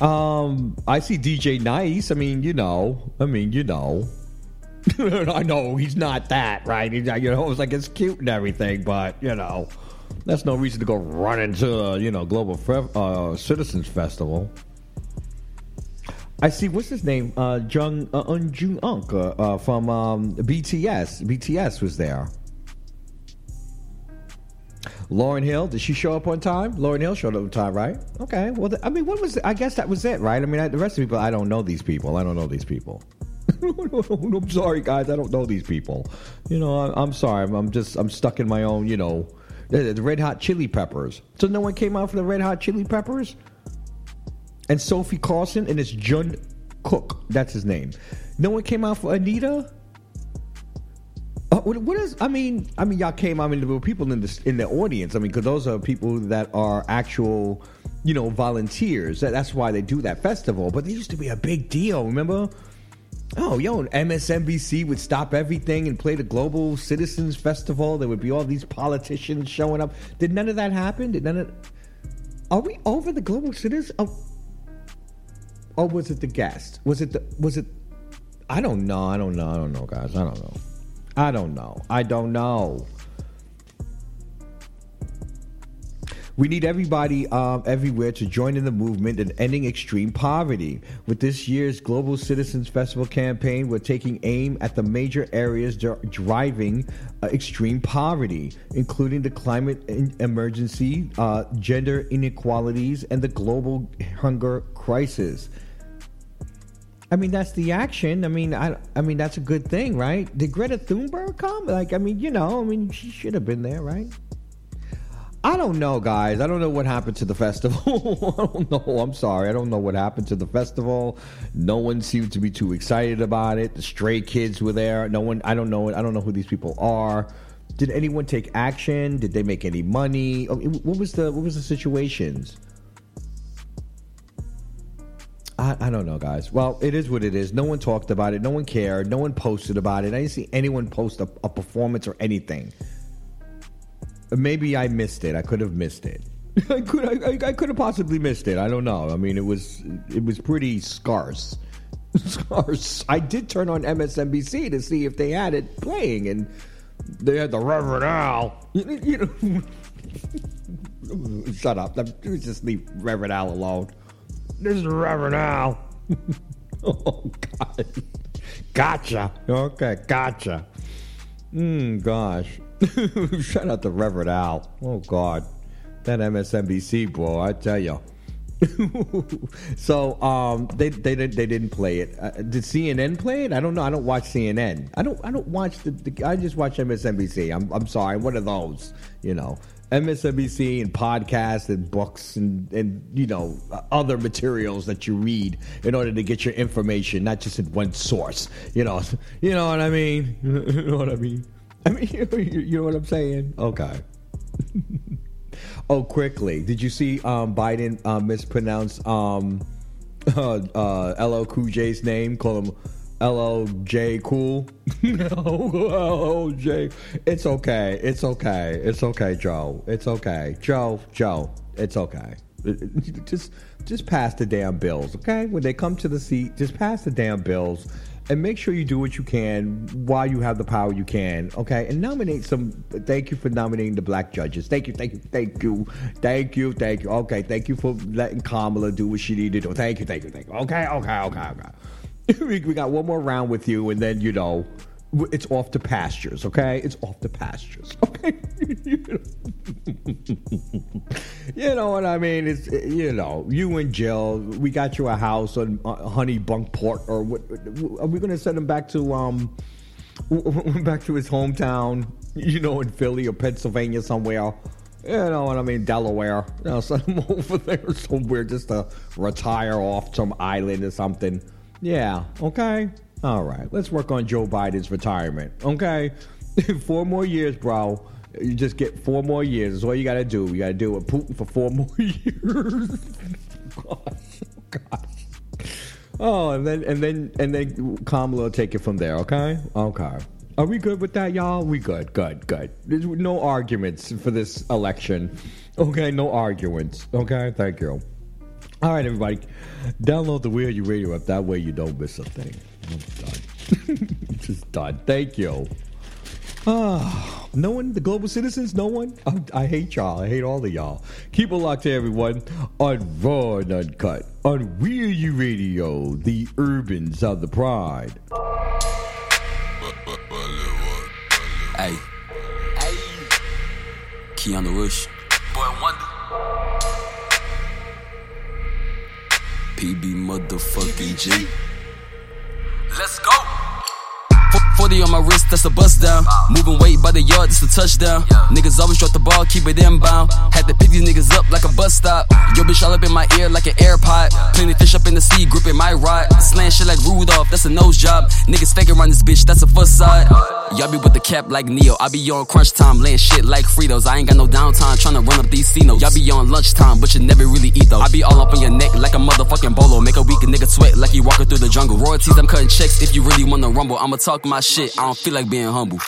Um, I see DJ Nice. I mean, you know, I mean, you know. [LAUGHS] I know he's not that, right? He's, you know, it's like it's cute and everything, but you know. That's no reason to go run into uh, you know Global uh, Citizens Festival. I see. What's his name? Uh, Jung uh, Jung Kook uh, uh, from um, BTS. BTS was there. Lauryn Hill, did she show up on time? Lauryn Hill showed up on time, right? Okay. Well, th- I mean, what was? I guess that was it, right? I mean, I, the rest of the people, I don't know these people. I don't know these people. [LAUGHS] I'm sorry, guys. I don't know these people. You know, I, am sorry. I'm, I'm just I'm stuck in my own, you know, the, the Red Hot Chili Peppers. So no one came out for the Red Hot Chili Peppers? And Sophie Carson and it's Jung Kook. That's his name. No one came out for Anitta? Uh, what, what is? I mean, I mean, y'all came. I mean, there were people in the in the audience. I mean, because those are people that are actual, you know, volunteers. That, that's why they do that festival. But it used to be a big deal. Remember? Oh, yo, MSNBC would stop everything and play the Global Citizens Festival. There would be all these politicians showing up. Did none of that happen? Did none of? Are we over the Global Citizens? Oh, or was it the guest? Was it the? Was it? I don't know. I don't know. I don't know, guys. I don't know. I don't know. I don't know. We need everybody um, everywhere to join in the movement and ending extreme poverty. With this year's Global Citizens Festival campaign, we're taking aim at the major areas driving uh, extreme poverty, including the climate emergency, uh, gender inequalities, and the global hunger crisis. I mean, that's the action. I mean, I, I mean, that's a good thing, right? Did Greta Thunberg come? Like, I mean, you know, I mean, she should have been there, right? I don't know, guys. I don't know what happened to the festival. [LAUGHS] I don't know. I'm sorry. I don't know what happened to the festival. No one seemed to be too excited about it. The stray kids were there. No one. I don't know. I don't know who these people are. Did anyone take action? Did they make any money? Oh, what was the What was the situations? I, I, don't know, guys. Well, it is what it is. No one talked about it. No one cared. No one posted about it. I didn't see anyone post a, a performance or anything. Maybe I missed it. I could have missed it. [LAUGHS] I could I, I, could have possibly missed it. I don't know. I mean, it was it was pretty scarce. [LAUGHS] Scarce. I did turn on MSNBC to see if they had it playing, and they had the Reverend Al. [LAUGHS] You, know, shut up. Just leave Reverend Al alone. This is Reverend Al. oh God. Gotcha. Okay, gotcha. Hmm. Gosh. [LAUGHS] Shout out to Reverend Al. Oh God, that MSNBC boy, I tell you, [LAUGHS] so um, they they didn't they didn't play it. Uh, did CNN play it? I don't know. I don't watch CNN. I don't I don't watch the. the I just watch MSNBC. I'm I'm sorry. One of those. You know, MSNBC and podcasts and books and and you know other materials that you read in order to get your information, not just in one source. You know, [LAUGHS] you know what I mean. you know what I mean. I [LAUGHS] mean, you know what I'm saying? Okay. oh, quickly, did you see um, Biden uh, mispronounce um, [LAUGHS] uh, uh, LL Cool J's name? Call him LLJ Cool. [LAUGHS] no, LLJ. It's okay. It's okay. It's okay, Joe. It's okay, Joe. Joe. It's okay. Just, just pass the damn bills, okay? When they come to the seat, just pass the damn bills and make sure you do what you can while you have the power you can okay? And nominate some thank you for nominating the black judges. Thank you thank you thank you thank you thank you. Okay thank you for letting kamala do what she needed to do. Thank you thank you thank you. Okay okay okay okay. [LAUGHS] We, we got one more round with you and then you know it's off to pastures okay it's off to pastures [LAUGHS] okay [LAUGHS] you know what I mean? It's you know, you and Jill. We got you a house on uh, Honey Bunkport, or what? Are we going to send him back to um, [LAUGHS] back to his hometown? You know, in Philly or Pennsylvania somewhere. You know what I mean? Delaware. You know, send him over there somewhere just to retire off some island or something. Yeah. Okay. All right. Let's work on Joe Biden's retirement. Okay. [LAUGHS] Four more years, bro. You just get four more years. That's all you got to do. You got to do with Putin for four [LAUGHS] more years. [LAUGHS] Oh, and then and then and then Kamala will take it from there. Okay, okay. Are we good with that, y'all? We good, good, good. There's no arguments for this election. Okay, no arguments. Okay, thank you. All right, everybody, download the We Are You Radio app. That way you don't miss a thing. I'm [LAUGHS] done. Just done. Thank you. Ah, no one, the global citizens, no one. I, I, hate y'all. I hate all of y'all. Keep it locked to everyone on Raw and Uncut on Real You Radio, the urbans South the pride. Hey, hey, Keanu Rushh, Boy Wonder, PB motherfucking G. Let's go. 40 on my wrist, that's a bust down. Moving weight by the yard, that's a touchdown. Niggas always drop the ball, keep it inbound. Had to pick these niggas up like a bus stop. Yo, bitch, all up in my ear like an AirPod. Plenty fish up in the sea, gripping my rod. Slaying shit like Rudolph, that's a nose job. Niggas faking around this bitch, that's a facade. Y'all be with the cap like Neo. I be on crunch time, laying shit like Fritos. I ain't got no downtime, trying to run up these C-notes. Y'all be on lunchtime, but you never really eat though. I be all up on your neck like a motherfucking bolo. Make a weak nigga sweat like he walking through the jungle. Royalties, I'm cutting checks if you really wanna rumble. I'ma talk my shit, I don't feel like being humble.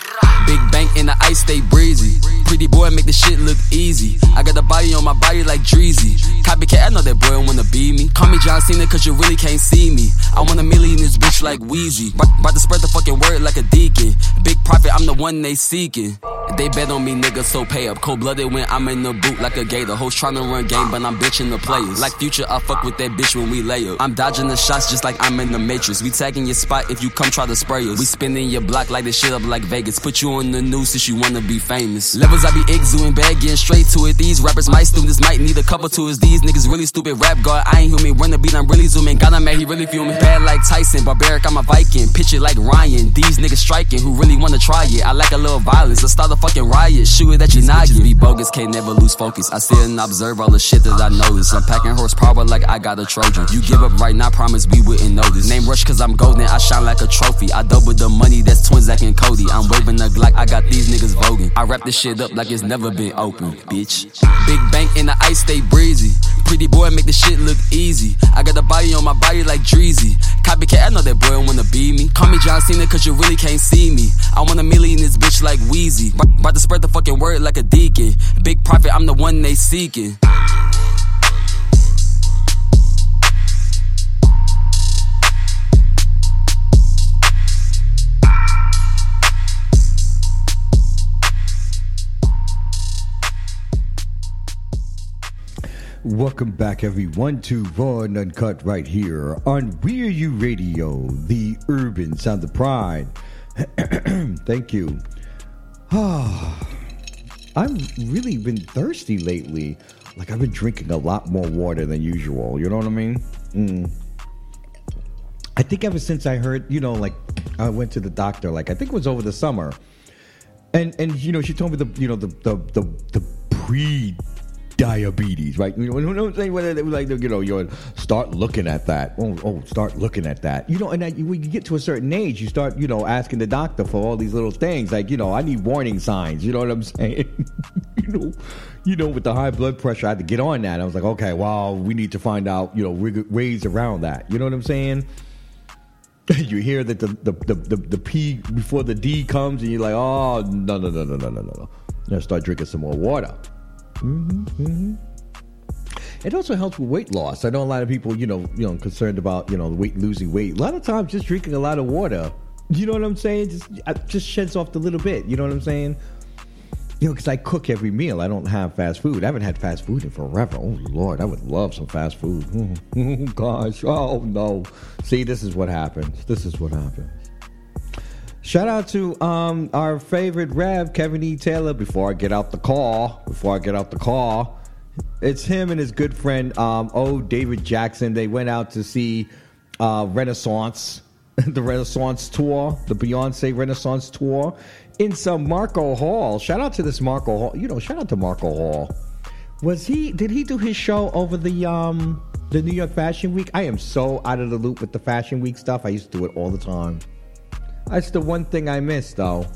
Big bank in the ice, stay breezy. Pretty boy, make the shit look easy. I got the body on my body like Dreezy. Copycat, I know that boy wanna be me. Call me John Cena, cause you really can't see me. I want a million this bitch like Wheezy. About to spread the fucking word like a deacon. Profit, I'm the one they seeking. They bet on me, nigga, so pay up. Cold blooded when I'm in the boot like a gator. Hoes tryna run game, but I'm bitching the players. Like future, I fuck with that bitch when we lay up. I'm dodging the shots just like I'm in the Matrix. We tagging your spot if you come try to spray us. We spinning your block like this shit up like Vegas. Put you on the news since you wanna be famous. Levels I be exuding bad, getting straight to it. These rappers, my students might need a couple tours. These niggas really stupid. Rap guard, I ain't human. Run the beat, I'm really zooming. Got a man, he really fuming. Bad like Tyson, barbaric, I'm a Viking. Pitch it like Ryan. These niggas striking who really wanna try it. I like a little violence. Let's start a fucking riot. Shoot it at your noggin. be bogus, can't never lose focus. I sit and observe all the shit that I notice. I'm packing horsepower like I got a Trojan. You give up right now, promise we wouldn't notice. Name Rush cause I'm golden, I shine like a trophy. I double the money, that's twins Zach and Cody. I'm waving the Glock, I got these niggas voguing. I wrap this shit up like it's never been open, bitch. Big bank in the ice, stay breezy. Pretty boy, make the shit look easy. I got the body on my body like Dreezy. Copycat, I know that boy wanna be me. Call me John Cena cause you really can't see me. I want a million this bitch like Wheezy. About to spread the fucking word like a deacon. Big profit, I'm the one they seeking. Welcome back, everyone, to Raw and Uncut right here on Real You Radio, the urban sound of pride. [CLEARS THROAT] Thank you. [SIGHS] I've really been thirsty lately. like I've been drinking a lot more water than usual. You know what I mean? Mm. I think ever since I heard, you know, like I went to the doctor, like I think it was over the summer, and and you know she told me the you know the the the, the pre diabetes, right? You know, you know what I'm saying? Whether like, you know, you start looking at that. Oh, oh, start looking at that. You know, and that, when you get to a certain age, you start, you know, asking the doctor for all these little things. Like, you know, I need warning signs. You know what I'm saying? [LAUGHS] you know, you know, with the high blood pressure, I had to get on that. I was like, okay, well, we need to find out, you know, ways around that. You know what I'm saying? [LAUGHS] you hear that the, the, the, the, the P before the D comes, and you're like, oh, no, no, no, no, no, no, no. Now start drinking some more water. Mm-hmm, mm-hmm. It also helps with weight loss. I know a lot of people, you know, you know, concerned about you know weight losing weight. A lot of times, just drinking a lot of water. You know what I'm saying? Just just sheds off the little bit. You know what I'm saying? You know, because I cook every meal. I don't have fast food. I haven't had fast food in forever. Oh Lord, I would love some fast food. [LAUGHS] Gosh. Oh no. See, this is what happens. This is what happens. Shout out to um, our favorite Rev, Kevin E. Taylor. Before I get out the call, before I get out the call, it's him and his good friend um, O. David Jackson. They went out to see uh, Renaissance, [LAUGHS] the Renaissance tour, the Beyonce Renaissance tour, in some Marco Hall. Shout out to this Marco Hall. You know, shout out to Marco Hall. Was he? Did he do his show over the um the New York Fashion Week? I am so out of the loop with the Fashion Week stuff. I used to do it all the time. That's the one thing I missed, though.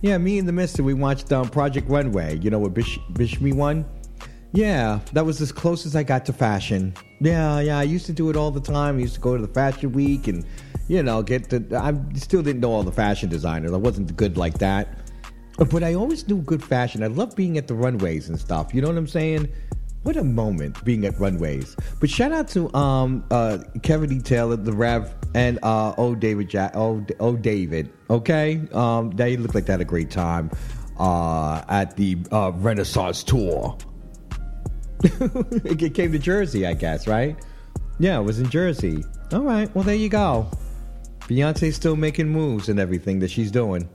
Yeah, me and the Mister, we watched um, Project Runway. You know what Bish Bishme won? Yeah, that was as close as I got to fashion. Yeah, yeah, I used to do it all the time. I used to go to the fashion week and, you know, get the. I still didn't know all the fashion designers. I wasn't good like that. But I always knew good fashion. I love being at the runways and stuff. You know what I'm saying? What a moment being at runways. But shout out to um, uh, Kevin E. Taylor, the Rev, and uh, O. David Jack, o, o. David. Okay, um, they look like they had a great time uh, at the uh, Renaissance tour. [LAUGHS] it came to Jersey, I guess, right? Yeah, it was in Jersey. All right, well there you go. Beyonce's still making moves and everything that she's doing.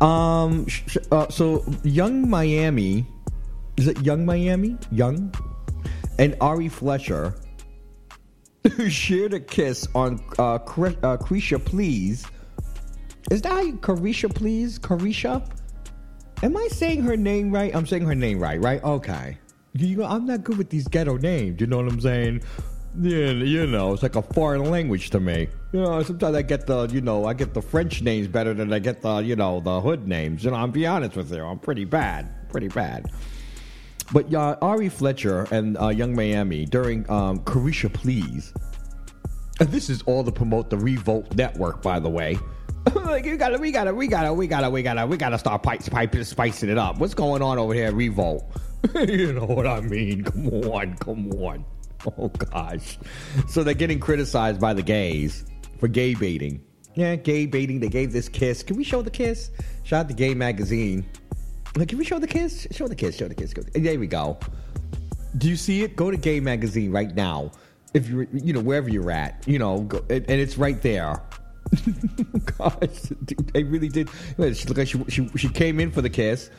Um, uh, so Yung Miami is it Yung Miami? Young? And Ari Fletcher who [LAUGHS] shared a kiss on uh, uh, Caresha Please. Is that Caresha Please? Caresha? Am I saying her name right? I'm saying her name right, right? Okay. You know, I'm not good with these ghetto names. You know what I'm saying? Yeah, you know, it's like a foreign language to me. You know, sometimes I get the, you know, I get the French names better than I get the, you know, the hood names. You know, I'm be honest with you, I'm pretty bad, pretty bad. But uh, Ari Fletcher and uh, Yung Miami during um, Caresha Please. And this is all to promote the Revolt Network, by the way. [LAUGHS] like you gotta, we gotta, we gotta, we gotta, we gotta, we gotta start pipe, pipe, spicing it up. What's going on over here, Revolt? [LAUGHS] you know what I mean? Come on, come on. Oh gosh. So they're getting criticized by the gays for gay baiting. Yeah, gay baiting. They gave this kiss. Can we show the kiss? Shout out to Gay Magazine. Like, can we show the kiss? Show the kiss. Show the kiss. There we go. Do you see it? Go to Gay Magazine right now. If you're, you know, wherever you're at, you know, go, and, and it's right there. [LAUGHS] Gosh, dude, they really did. She looked like she, she she came in for the kiss.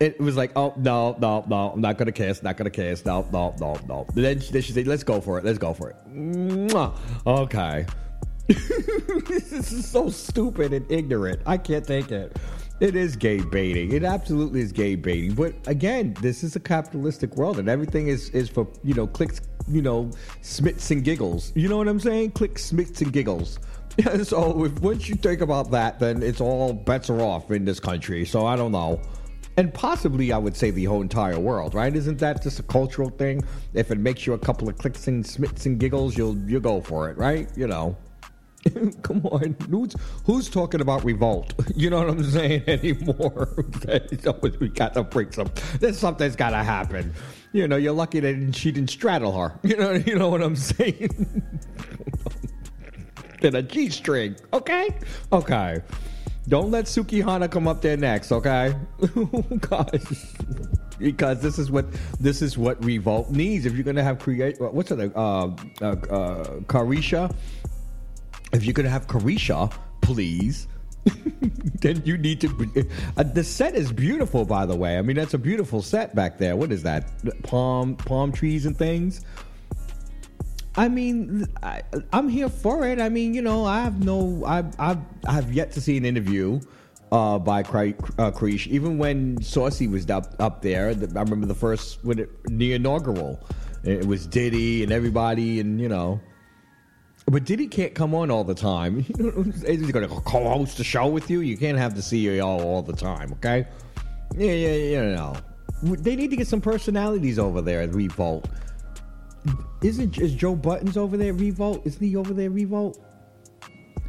It was like, oh no, no, no, I'm not gonna kiss, not gonna kiss, no, no, no, no. Then she, then she said, let's go for it, let's go for it. Mwah. Okay. [LAUGHS] this is so stupid and ignorant. I can't take it. It is gay baiting. It absolutely is gay baiting. But again, this is a capitalistic world, and everything is is for you know clicks, you know, smits and giggles. You know what I'm saying? Clicks, smits and giggles. [LAUGHS] so if once you think about that, then it's all bets are off in this country. So I don't know. And possibly, I would say the whole entire world, right? Isn't that just a cultural thing? If it makes you a couple of clicks and smits and giggles, you'll you go for it, right? You know. [LAUGHS] Come on, who's, who's talking about revolt? [LAUGHS] You know what I'm saying [LAUGHS] anymore? we got to bring some. There's something's got to happen. You know, you're lucky that she didn't straddle her. You know, you know what I'm saying? In a G string, okay, okay. Don't let Sukihana come up there next, okay? Gosh because this is what this is what revolt needs. If you're gonna have create, what's it, uh, uh, uh, Caresha if you're to have Caresha, please, [LAUGHS] then you need to. Uh, the set is beautiful, by the way. I mean, that's a beautiful set back there. What is that? Palm palm trees and things. I mean, I, I'm here for it. I mean, you know, I have no, I've, I've, I've yet to see an interview uh, by Cre- uh, Even when Saucy was up up there, the, I remember the first when it, the inaugural, it was Diddy and everybody, and you know. But Diddy can't come on all the time. [LAUGHS] He's going to co-host the show with you. You can't have the CEO all the time, okay? Yeah, yeah, yeah. No, they need to get some personalities over there at Revolt. Isn't is Joe Buttons over there at Revolt? Isn't he over there at Revolt?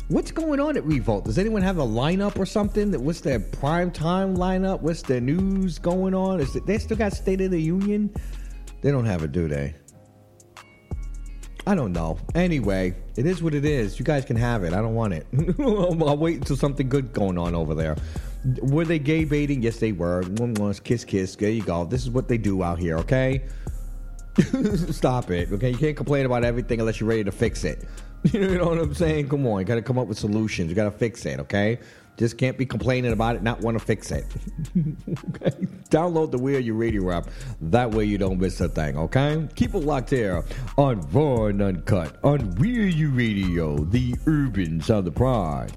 What's going on at Revolt? Does anyone have a lineup or something? That what's their prime time lineup? What's their news going on? Is it, they still got State of the Union? They don't have it, do they? I don't know. Anyway, it is what it is. You guys can have it. I don't want it. [LAUGHS] I'll wait until something good going on over there. Were they gay baiting? Yes, they were. Kiss, kiss. There you go. This is what they do out here. Okay. [LAUGHS] Stop it. Okay. You can't complain about everything unless you're ready to fix it. [LAUGHS] You know what I'm saying? Come on. You got to come up with solutions. You got to fix it. Okay. Just can't be complaining about it, not want to fix it. okay? [LAUGHS] Download the We're Your Radio app. That way you don't miss a thing, okay? Keep it locked here on Raw and Uncut on We're Your Radio, the urban sound of pride.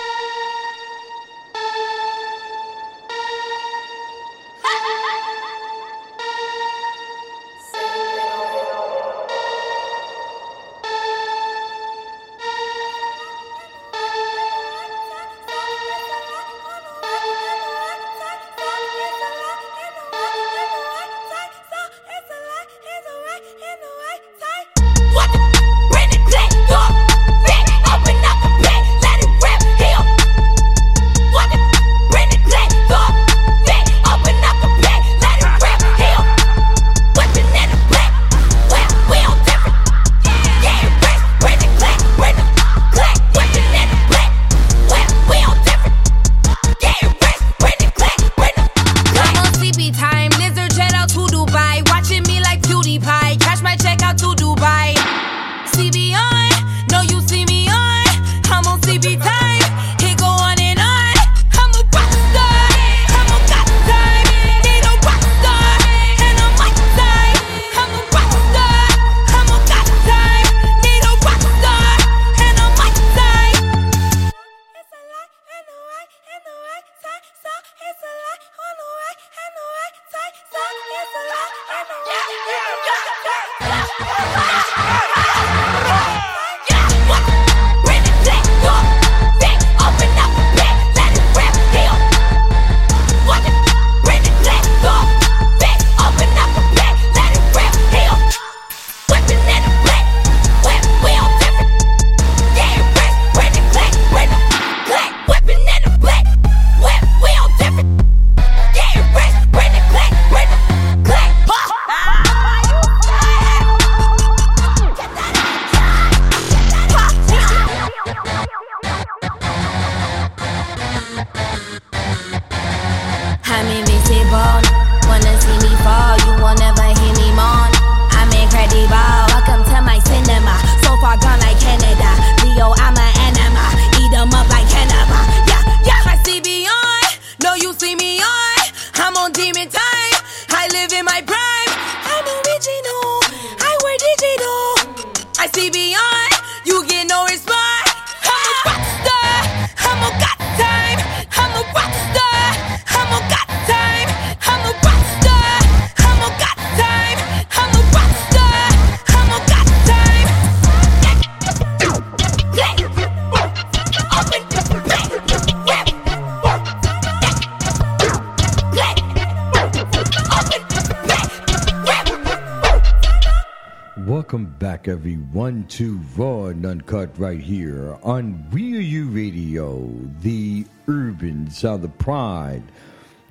Welcome back, everyone, to Raw and Uncut right here on Real You Radio, the urban sound of pride.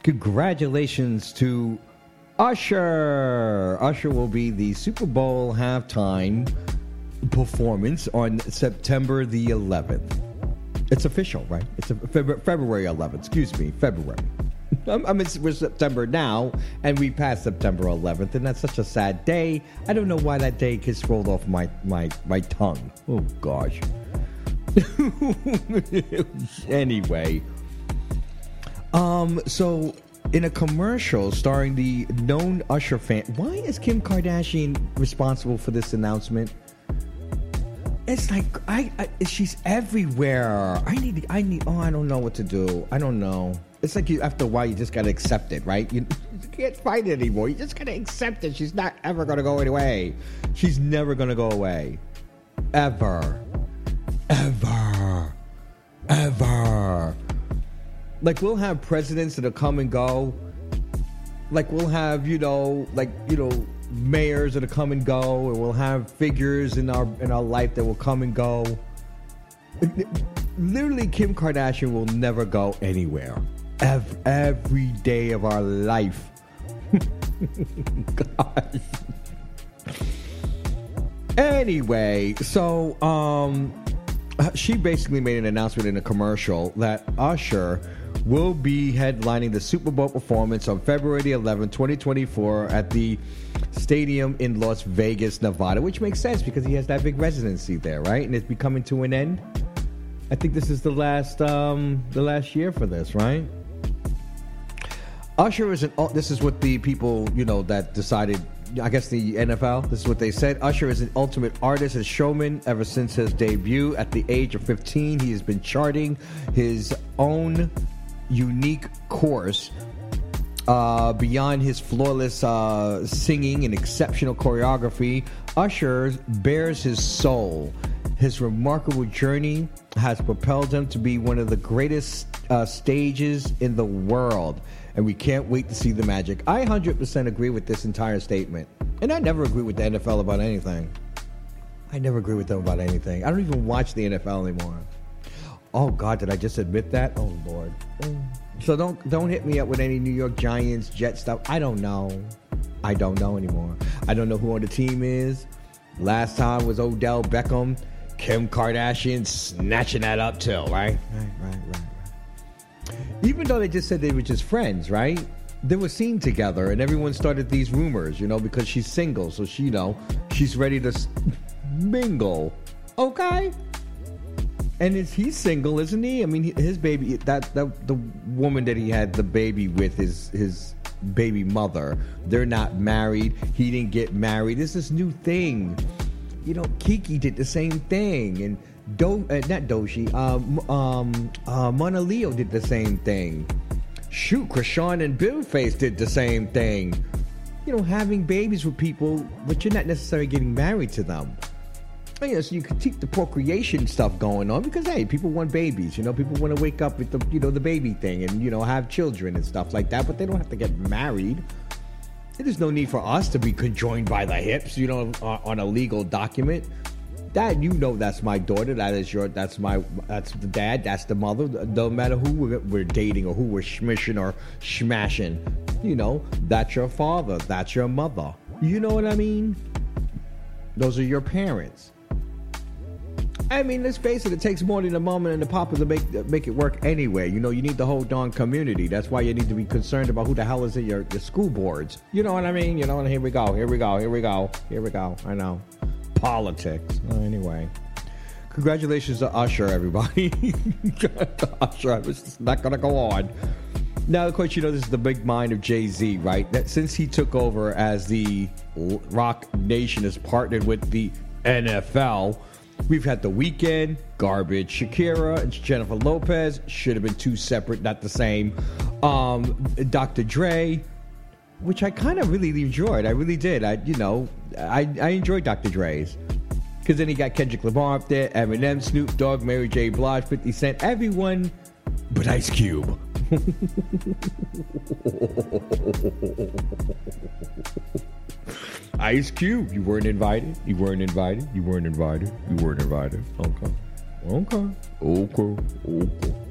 Congratulations to Usher. Usher will be the Super Bowl halftime performance on September the 11th. It's official, right? It's February 11th. Excuse me, February. [LAUGHS] I'm, I'm we're September now, and we passed September 11th, and that's such a sad day. I don't know why that day gets rolled off my my my tongue. Oh gosh. [LAUGHS] anyway, Um, so in a commercial starring the known Usher fan, why is Kim Kardashian responsible for this announcement? It's like I, I she's everywhere. I need I need oh I don't know what to do. I don't know. It's like you after a while you just gotta accept it, right? You, you can't fight it anymore. You just gotta accept it. She's not ever gonna go away. She's never gonna go away. Ever. Ever. Ever. Like we'll have presidents that'll come and go. Like we'll have, you know, like, you know, mayors that'll come and go, and we'll have figures in our in our life that will come and go. Literally, Kim Kardashian will never go anywhere. Ev- every day of our life. [LAUGHS] Anyway, so um, she basically made an announcement in a commercial that Usher will be headlining the Super Bowl performance on February 11, 2024, at the stadium in Las Vegas, Nevada, which makes sense because he has that big residency there, right? And it's becoming to an end. I think this is the last um, the last year for this, right? Usher is an. This is what the people you know that decided. I guess the NFL. This is what they said. Usher is an ultimate artist and showman ever since his debut at the age of 15. He has been charting his own unique course uh, beyond his flawless uh, singing and exceptional choreography, Usher bears his soul. His remarkable journey has propelled him to be one of the greatest uh, stages in the world, and we can't wait to see the magic. I 100% agree with this entire statement, and I never agree with the NFL about anything. I never agree with them about anything. I don't even watch the NFL anymore. Oh God, did I just admit that? Oh Lord. So don't don't hit me up with any New York Giants Jet stuff. I don't know. I don't know anymore. I don't know who on the team is. Last time was Odell Beckham, Kim Kardashian snatching that up too, right? Right, right, right, right. Even though they just said they were just friends, right? They were seen together, and everyone started these rumors, you know, because she's single, so she, you know, she's ready to mingle. Okay. And is he single, isn't he? I mean, his baby that that the woman that he had the baby with his his baby mother. They're not married. He didn't get married. This is new thing. You know, Kiki did the same thing, and Do uh, not Doshi. Um, um, uh, Monaleo did the same thing. Shoot, Krishan and Billface did the same thing. You know, having babies with people, but you're not necessarily getting married to them. You know, so you can keep the procreation stuff going on because hey, people want babies. You know, people want to wake up with the you know the baby thing and you know have children and stuff like that. But they don't have to get married. There's no need for us to be conjoined by the hips. You know, on a legal document. Dad, you know that's my daughter. That is your. That's my. That's the dad. That's the mother. No matter who we're, we're dating or who we're smishing or smashing, you know, that's your father. That's your mother. You know what I mean? Those are your parents. I mean, let's face it. It takes more than a mama and a papa to make make it work anyway. You know, you need the whole darn community. That's why you need to be concerned about who the hell is in your, your school boards. You know what I mean? You know, and here we go. Here we go. Here we go. Here we go. I know. Politics. Uh, anyway. Congratulations to Usher, everybody. [LAUGHS] Usher, I was not going to go on. Now, of course, you know this is the big mind of Jay Z, right? That since he took over as the Roc Nation has partnered with the NFL, we've had the Weeknd, garbage. Shakira and Jennifer Lopez should have been two separate, not the same. Um, Dr. Dre, which I kind of really enjoyed. I really did. I, you know, I, I enjoyed Dr. Dre's. Because then he got Kendrick Lamar up there, Eminem, Snoop Dogg, Mary J. Blige, 50 Cent, everyone but Ice Cube. [LAUGHS] Ice Cube, you weren't invited. You weren't invited. You weren't invited. You weren't invited. Okay. Okay. Okay. Okay.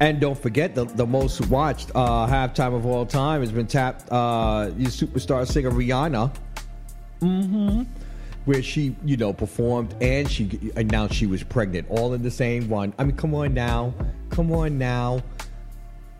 And don't forget the, the most watched uh, halftime of all time has been tapped. Uh, your superstar singer Rihanna, mm-hmm, where she you know performed and she announced she was pregnant, all in the same one. I mean, come on now, come on now.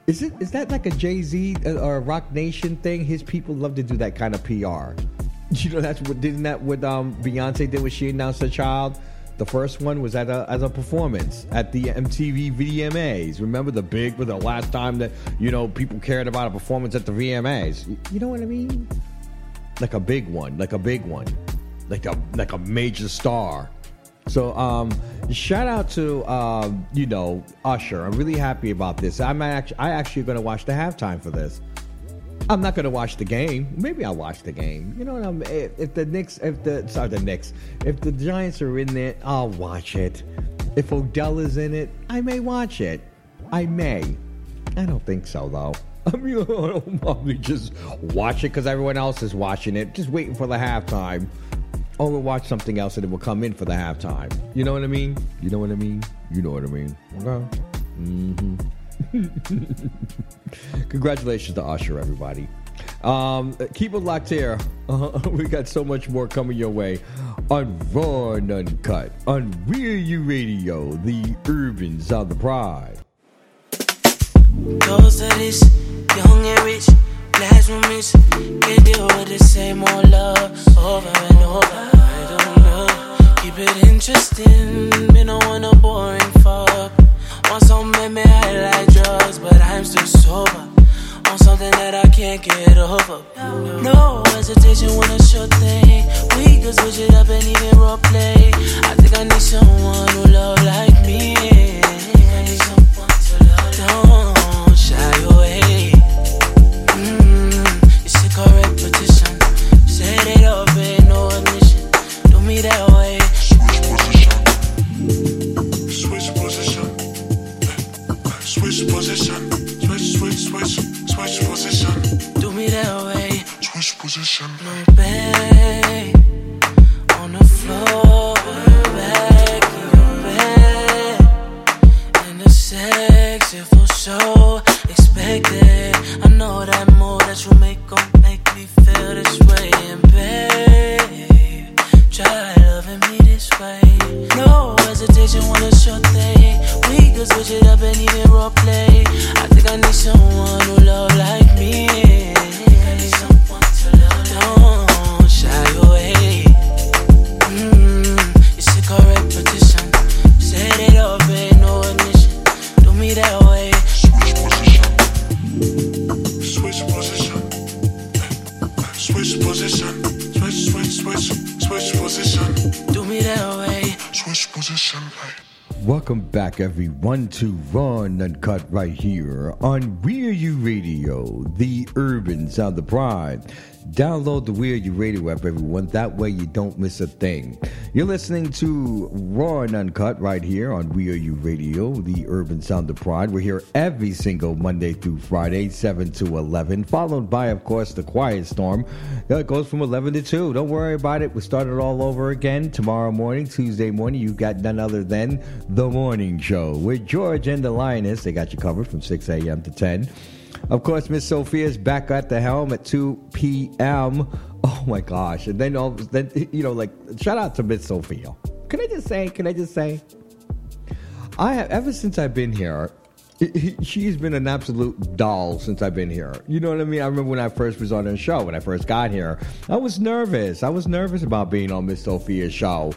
Is it is that like a Jay Z or a Roc Nation thing? His people love to do that kind of PR. [LAUGHS] You know, that's what didn't that what um Beyonce did when she announced her child. The first one was at a, as a performance at the MTV VMAs. Remember the big, for the last time that you know people cared about a performance at the VMAs. You, know what I mean? Like a big one, like a big one, like a like a major star. So, um, shout out to um, you know Usher. I'm really happy about this. I'm actually I actually going to watch the halftime for this. I'm not going to watch the game. Maybe I'll watch the game. You know what I'm? If, if the Knicks, if the sorry the Knicks, if the Giants are in it, I'll watch it. If Odell is in it, I may watch it. I may. I don't think so though. [LAUGHS] I mean, [LAUGHS] I'll probably just watch it because everyone else is watching it, just waiting for the halftime. Or we'll watch something else and it will come in for the halftime. You know what I mean? You know what I mean? You know what I mean? Okay. hmm [LAUGHS] Congratulations to Usher, everybody. Um, keep it locked here. Uh, [LAUGHS] we got so much more coming your way on Raw and Uncut on Real U Radio, the urban sound the pride. Those that is young and rich, blasphemous, can't deal with the same old love over and over. I don't know, keep it interesting, been on a boring fuck. Want some me high like drugs, but I'm still sober. On something that I can't get over. No hesitation when a sure thing. We could switch it up and even role play. I think I need someone who love like me. I need someone to love. Don't shy away. Switch position. No and Uncut right here on We Are You Radio, the urban sound of pride. Download the We Are You Radio app, everyone. That way you don't miss a thing. You're listening to Raw and Uncut right here on We Are You Radio, the urban sound of pride. We're here every single Monday through Friday, 7 to 11, followed by, of course, the Quiet Storm. That goes from 11 to 2. Don't worry about it. We start it all over again tomorrow morning, Tuesday morning. You've got none other than The Morning Show with George and the Lioness. They got you covered from 6 a.m. to 10. Of course, Miss Sophia's back at the helm at 2 p.m. Oh my gosh. And then all then you know, like shout out to Miss Sophia. Can I just say, can I just say? I have ever since I've been here, she's been an absolute doll since I've been here. You know what I mean? I remember when I first was on her show, when I first got here, I was nervous. I was nervous about being on Miss Sophia's show.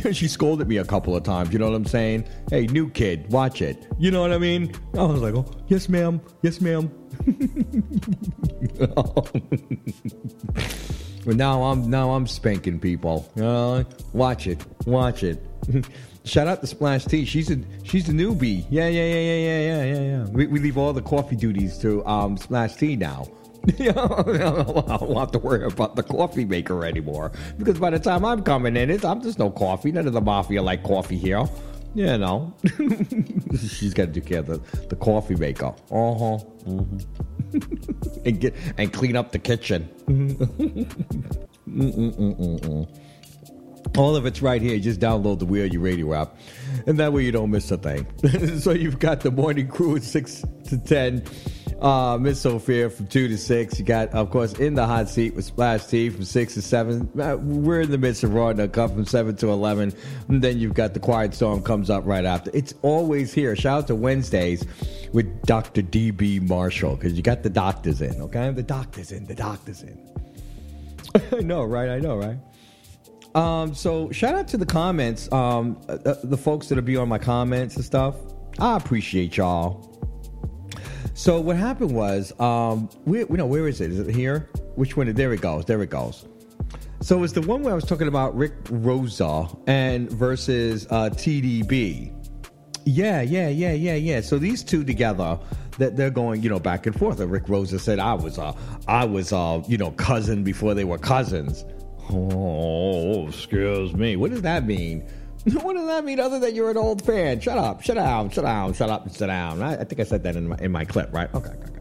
[LAUGHS] she scolded me a couple of times. You know what I'm saying? Hey, new kid, watch it. You know what I mean? I was like, oh, yes, ma'am. Yes, ma'am. [LAUGHS] but now I'm now I'm spanking people. Know, watch it, watch it. [LAUGHS] Shout out to Splash T. She's a she's a newbie. Yeah, yeah, yeah, yeah, yeah, yeah, yeah, yeah. We, we leave all the coffee duties to um, Splash T now. [LAUGHS] I don't have to worry about the coffee maker anymore because by the time I'm coming in, it's I'm just no coffee. None of the mafia like coffee here. You know, [LAUGHS] she's got to do care of the, the coffee maker. Uh huh. [LAUGHS] and get and clean up the kitchen. All of it's right here. Just download the We Are You Radio app, and that way you don't miss a thing. so you've got the morning crew at six to ten. Uh, Miss Sophia from two to six. You got, of course, in the hot seat with Splash T from six to seven. Uh, We're in the midst of Raw and Uncut from seven to eleven. And then you've got the Quiet Storm comes up right after. It's always here. Shout out to Wednesdays with Dr. DB Marshall because you got the doctors in. Okay, the doctors in. The doctors in. [LAUGHS] I know, right? I know, right? Um, so shout out to the comments, um, uh, uh, the folks that'll be on my comments and stuff. I appreciate y'all. So what happened was, um, we, we know where is it? Is it here? Which one? There it goes. There it goes. So it's the one where I was talking about Rick Rosa and versus uh, TDB. Yeah, yeah, yeah, yeah, yeah. So these two together, that they're going, you know, back and forth. And Rick Rosa said, "I was, uh, I was, uh, you know, cousin before they were cousins." Oh, excuse me. What does that mean? [LAUGHS] What does that mean other than you're an old fan? Shut up, shut down, shut down, shut up, and sit down. I, I think I said that in my, in my clip, right? Okay, okay,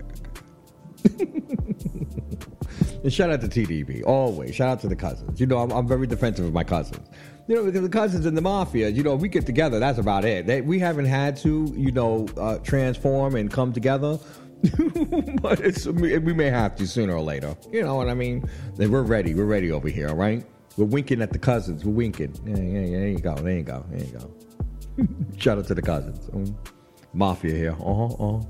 okay, [LAUGHS] and shout out to TDB, always. Shout out to the cousins. You know, I'm, I'm very defensive of my cousins. You know, because the cousins in the mafia, you know, we get together, that's about it. They, we haven't had to, you know, uh, transform and come together. [LAUGHS] but we may have to sooner or later. You know what I mean? We're ready. We're ready over here, right? We're winking at the cousins. We're winking. Yeah, yeah, yeah. There you go. There you go. There you go. [LAUGHS] Shout out to the cousins. Um, Mafia here. Uh huh. Uh-huh.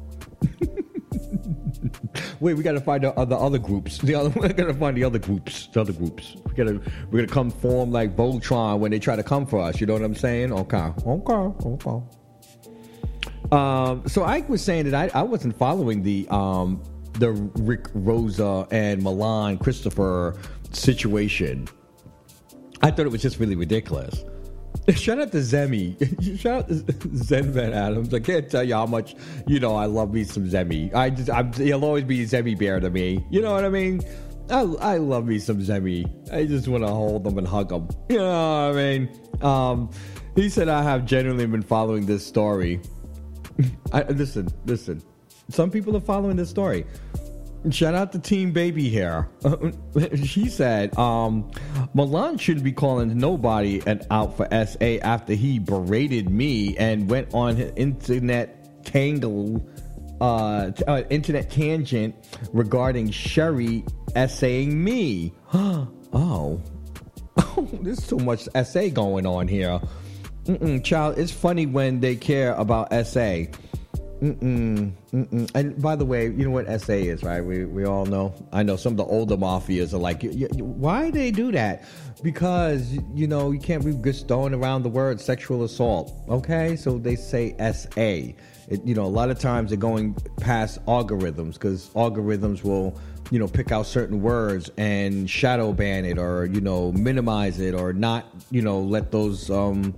[LAUGHS] Wait, we gotta find the other other groups. The other [LAUGHS] we gotta find the other groups. The other groups. We gotta we're gonna come form like Voltron when they try to come for us. You know what I'm saying? Okay. Okay. Okay. Um, so I was saying that I, I wasn't following the um the Rick Rosa and Milan Christopher situation. I thought it was just really ridiculous. [LAUGHS] Shout out to Zemi. [LAUGHS] Shout out to [LAUGHS] Zen Van Adams. I can't tell you how much you know I love me some Zemi. I just I'm, he'll always be Zemi bear to me. You know what I mean? I, I love me some Zemi. I just want to hold them and hug them. You know what I mean? Um, he said I have genuinely been following this story. I, listen, listen. Some people are following this story. Shout out to Team Baby Hair. [LAUGHS] she said, um, Milan shouldn't be calling nobody an out for SA after he berated me and went on his internet tangle, uh, uh, internet tangent regarding Sherry essaying me. [GASPS] oh. Oh, [LAUGHS] there's too much SA going on here. Mm-mm, child, it's funny when they care about SA. Mm-mm, mm-mm. And by the way, you know what SA is, right? We we all know. I know some of the older mafias are like, y- y- why they do that? Because you know you can't be just throwing around the word sexual assault. Okay, so they say SA. It, you know, a lot of times they're going past algorithms because algorithms will, you know, pick out certain words and shadow ban it or you know minimize it or not, you know, let those. Um,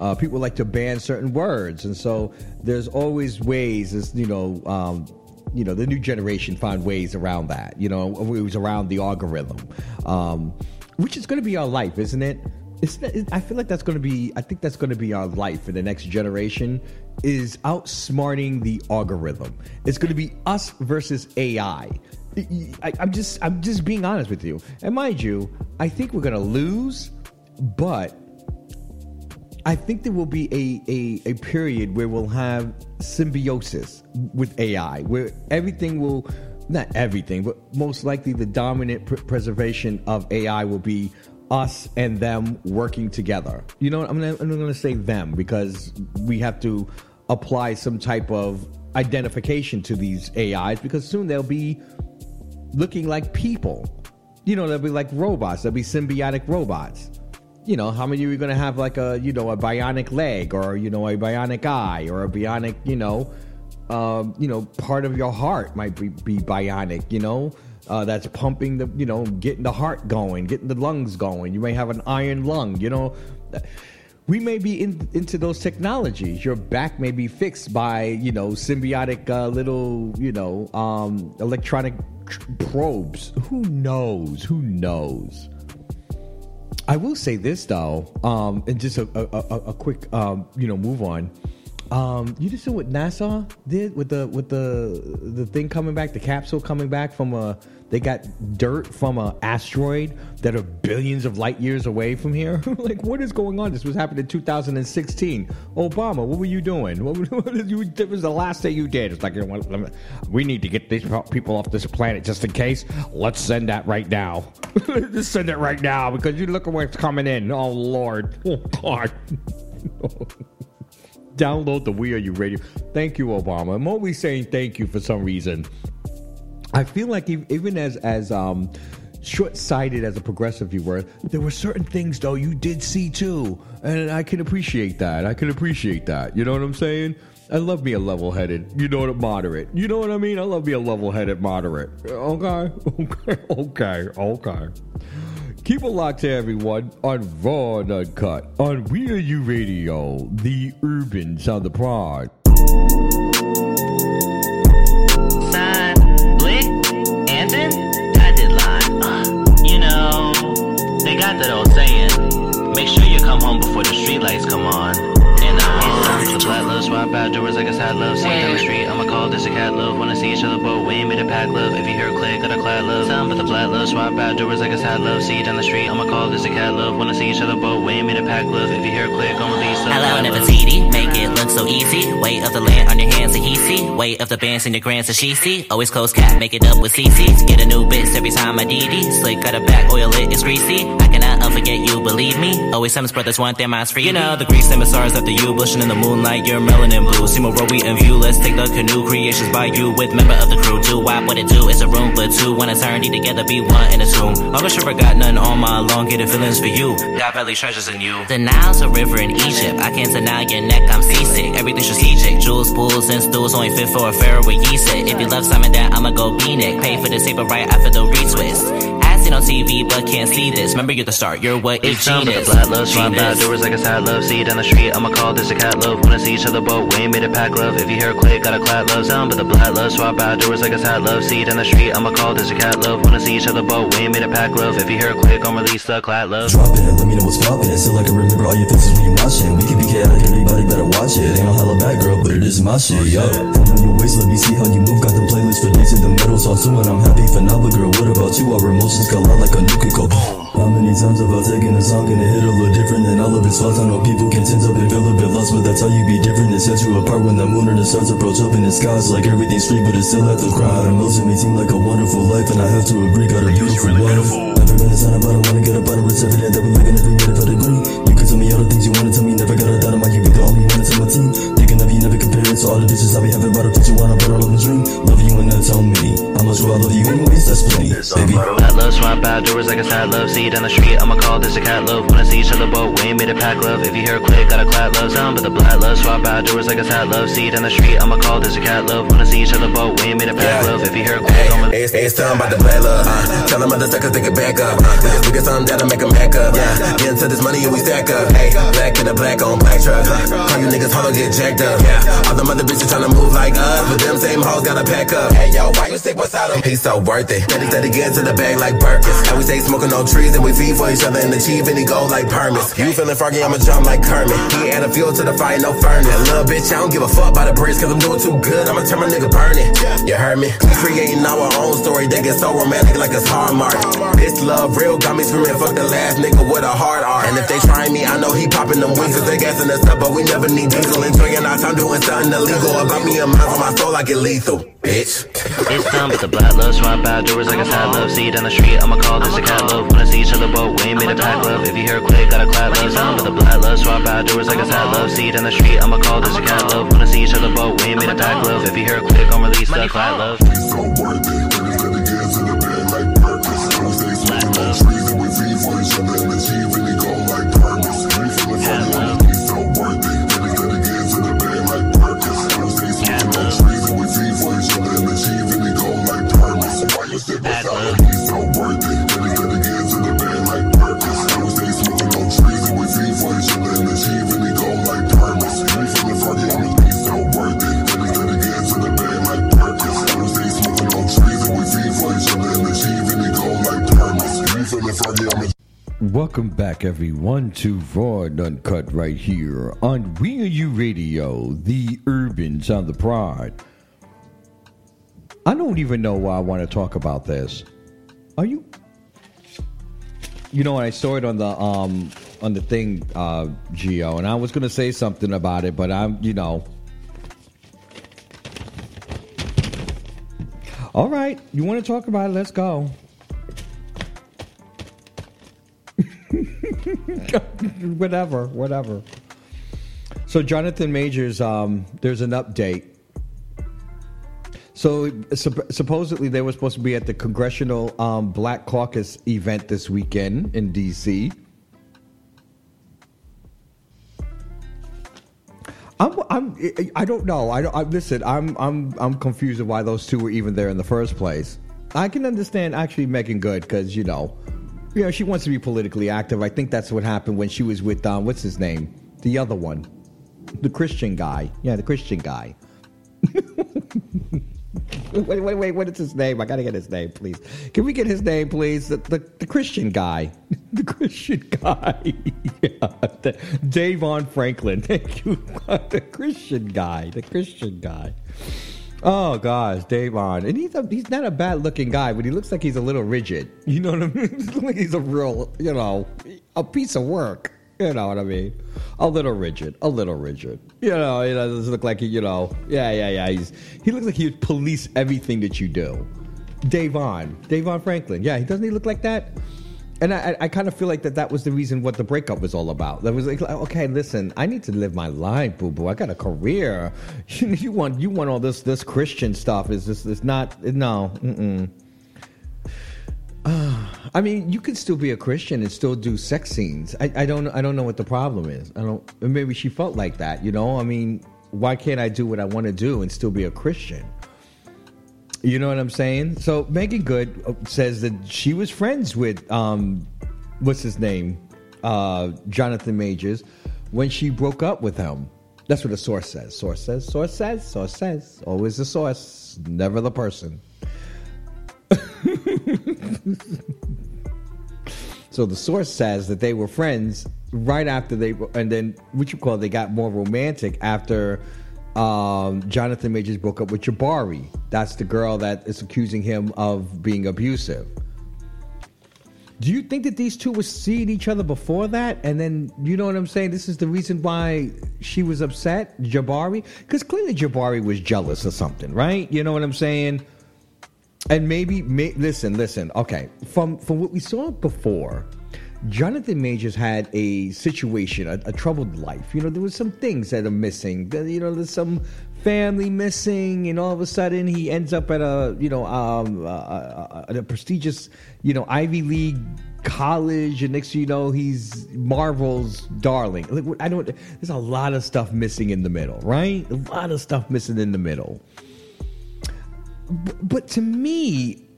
uh, people like to ban certain words, and so there's always ways. As you know, um, you know, the new generation find ways around that. You know, was around the algorithm, um, which is going to be our life, isn't it? I feel like that's going to be. I think that's going to be our life for the next generation. Is outsmarting the algorithm. It's going to be us versus AI. I, I'm just. I'm just being honest with you. And mind you, I think we're going to lose, but I think there will be a, a, a period where we'll have symbiosis with AI, where everything will, not everything, but most likely the dominant pr- preservation of AI will be us and them working together. You know, I'm I'm gonna say them because we have to apply some type of identification to these AIs because soon they'll be looking like people. You know, they'll be like robots. They'll be symbiotic robots you know, how many are you going to have like a, you know, a bionic leg or, you know, a bionic eye or a bionic, you know, um, you know, part of your heart might be, be bionic, you know, uh, that's pumping the, you know, getting the heart going, getting the lungs going. You may have an iron lung, you know. We may be in, into those technologies. Your back may be fixed by, you know, symbiotic uh, little, you know, um, electronic probes. Who knows? Who knows? I will say this though, um, and just a, a, a, a quick, um, you know, move on. Um, you just see what NASA did with the with the the thing coming back, the capsule coming back from a. They got dirt from an asteroid that are billions of light years away from here. [LAUGHS] like, what is going on? This was happened in 2016. Obama, what were you doing? What, [LAUGHS] what you? That was the last thing you did. It's like you know, we need to get these people off this planet just in case. Let's send that right now. [LAUGHS] just send it right now because you look at what's coming in. Oh Lord, oh God. download the We Are You Radio. Thank you, Obama. I'm always saying thank you for some reason. I feel like even as as um, short-sighted as a progressive you were, there were certain things though you did see too, and I can appreciate that. I can appreciate that. You know what I'm saying? I love me a level-headed. You know what? Moderate. You know what I mean? I love me a level-headed moderate. Okay, okay, [LAUGHS] okay, okay. Keep it locked to everyone on Raw and Uncut on We Are You Radio, the urban sound the prod. Got that old saying, make sure you come home before the streetlights come on. And uh, the black love swap out doors like a sad love. See down the street, I'ma call this a cat love. Wanna see each other both, we ain't made a pack love. If you hear a click, got a clad love. Sound but the flat love swap out doors like a sad love. See down the street, I'ma call this a cat love. Wanna see each other both, we ain't made a pack love. If you hear a click, I'ma release some Hello. Nefertiti, look so easy. Weight of the land on your hands, a he see. Weight of the bands in your grands, a she see. Always close cap, make it up with CCs. Get a new bitch every time I DD. Slick got a back, oil it, it's greasy. I cannot unforget you, believe me. Always Sims brothers want their minds free. You know, the grease and stars after you, blushing in the moonlight, you're melanin blue. See more we in view, let's take the canoe. Creations by you with member of the crew. Do wap what it do, it's a room for two. When eternity together, be one in a tomb. Always sure I got nothing on my long, getting feelings for you. Got belly treasures in you. The Nile's a river in Egypt. I can't deny your neck, I'm seasick. Everything strategic. Jewels, pools, and stools only fit for a pharaoh with ye said. If you love Simon, that I'ma go be beanick. Pay for the saber right after the retwist. As seen on TV, but can't see this. Remember, you're the star. You're what It's is time for the genius. black love swap out Genius. doors like a sad love. See down the street, I'ma call this a cat love. Wanna see each other both, we ain't made a pack love. If you hear a click, got a clap love. Sound but the black love swap out doors like a sad love. See down the street, I'ma call this a cat love. Wanna see each other both, we ain't made a pack love. If you hear a click, I'ma release the clap love. Drop it, let me know what's poppin'. Still I can remember all your faces when you watching. We can be chaotic, everybody better watch it. Ain't no hella back, girl, but it is my shit, yo. From on your waist, let me see how you move. Got them playlists for days in the middle, to and I'm happy for now. But girl, what about you? Our emotions collide like a go boom. How many times have I taken a song and it hit a little different than all of its flaws? I know people can tend up and feel a bit lost, but that's how you be different. It sets you apart when the moon and the stars approach up in the skies. Like everything's free, but it still have to cry. Emotion may seem like a wonderful life, and I have to agree, got a beautiful wife. Never been a sign about it, wanna get up out of it's every day that we living every minute the green. You can tell me all the things you wanna tell me, never got a doubt, I might give you the only one to my team. Thinking of you, never comparing to all the bitches I be having, but I put you put all of the dream. Love you and that's on me. How much do I love you anyways? That's plenty, baby. Black love swap out doors like a sad love. See down the street, I'ma call this a cat love. Wanna see each other both, we ain't made a pack love. If you hear a click, got a clap love. Sound but the black love swap out doors like a sad love. See down the street, I'ma call this a cat love. Wanna see each other both, we ain't made a pack love. If you hear a click, I'ma It's, it's time about the black love. Uh, tell them other suckers they can back up. Uh, we get something that'll make them hack up. Yeah, get into this money and we stack up. Hey, black in the black on black truck. Uh, call you niggas hollow get jacked up. Yeah, all them other bitches tryna move like us, but them same hoes gotta pack up. Hey yo, why you sick? What's out of He's so worth it. He said he get to the bag like Burkins. And we stay smoking no trees and we feed for each other and achieve any goal like permits. You feeling froggy? I'ma jump like Kermit. He add a fuel to the fire, no furnace. Little bitch, I don't give a fuck about the bricks, cause I'm doing too good. I'ma turn my nigga burning. You heard me? We creating our own story, they get so romantic like it's Hallmark. This love real got me screaming, fuck the last nigga with a hard R. And if they try me, I know he popping them wings, cause they gassing us up, but we never need diesel. Enjoying our time doing something illegal. About me and mine on my soul, I get lethal. Bitch. It's time but the black love swap out doors like a sad love. See down the street, I'ma call this a cat love. Wanna see each other both, we ain't made a pack love. If you hear a click, got a clap love. Sound but the black love swap out doors like a sad love. See down the street, I'ma call this a cat love. Wanna see each other both, we ain't made a pack love. If you hear a click, I'ma release the clap love. Welcome back, everyone, to Raw and Uncut right here on We Are You Radio, the urban sound the pride. I don't even know why I want to talk about this. Are you? You know, I saw it on the um on the thing, uh, Geo, and I was going to say something about it, but I'm, you know. All right, you want to talk about it? Let's go. [LAUGHS] whatever, whatever. So Jonathan Majors, um, there's an update. So sup- supposedly they were supposed to be at the Congressional um, Black Caucus event this weekend in D.C. I'm, I'm, I don't know. I don't. I, listen, I'm, I'm, I'm confused why those two were even there in the first place. I can understand actually Meagan Good because you know, you know, she wants to be politically active. I think that's what happened when she was with um, what's his name, the other one, the Christian guy. Yeah, the Christian guy. [LAUGHS] wait, wait, wait. What is his name? I gotta get his name, please. Can we get his name, please? The the, the Christian guy. [LAUGHS] The Christian guy. [LAUGHS] yeah, the, DeVon Franklin. [LAUGHS] Thank you. the Christian guy. The Christian guy. Oh gosh, Davon, and he's a, he's not a bad looking guy, but he looks like he's a little rigid. You know what I mean? He's a real, you know, a piece of work. You know what I mean? A little rigid, a little rigid. You know, he doesn't look like he, you know, yeah, yeah, yeah. He's he looks like he would police everything that you do. DeVon, DeVon Franklin, yeah, he doesn't he look like that? And I, I kind of feel like that that was the reason what the breakup was all about. That was like, okay, listen, I need to live my life, boo boo. I got a career. You, [LAUGHS] you want you want all this this Christian stuff? Is this is not no? Mm-mm. [SIGHS] I mean, you could still be a Christian and still do sex scenes. I, I don't I don't know what the problem is. I don't. Maybe she felt like that. You know. I mean, why can't I do what I want to do and still be a Christian? You know what I'm saying? So Meagan Good uh, says that she was friends with um, what's his name, uh, Jonathan Majors, when she broke up with him. That's what the source says. Source says. Source says. Source says. Always the source, never the person. [LAUGHS] so the source says that they were friends right after they, and then what you call they got more romantic after um, Jonathan Majors broke up with Jabbari. That's the girl that is accusing him of being abusive. Do you think that these two were seeing each other before that? And then, you know what I'm saying? This is the reason why she was upset, Jabbari? Because clearly Jabbari was jealous or something, right? You know what I'm saying? And maybe, may, listen, listen. Okay, from from what we saw before, Jonathan Majors had a situation, a, a, troubled life. You know, there was some things that are missing. You know, there's some family missing, and all of a sudden he ends up at a, you know, um, uh, at a prestigious, you know, Ivy League college, and next thing you know, he's Marvel's darling. Like I don't. There's a lot of stuff missing in the middle, right? A lot of stuff missing in the middle. But, to me,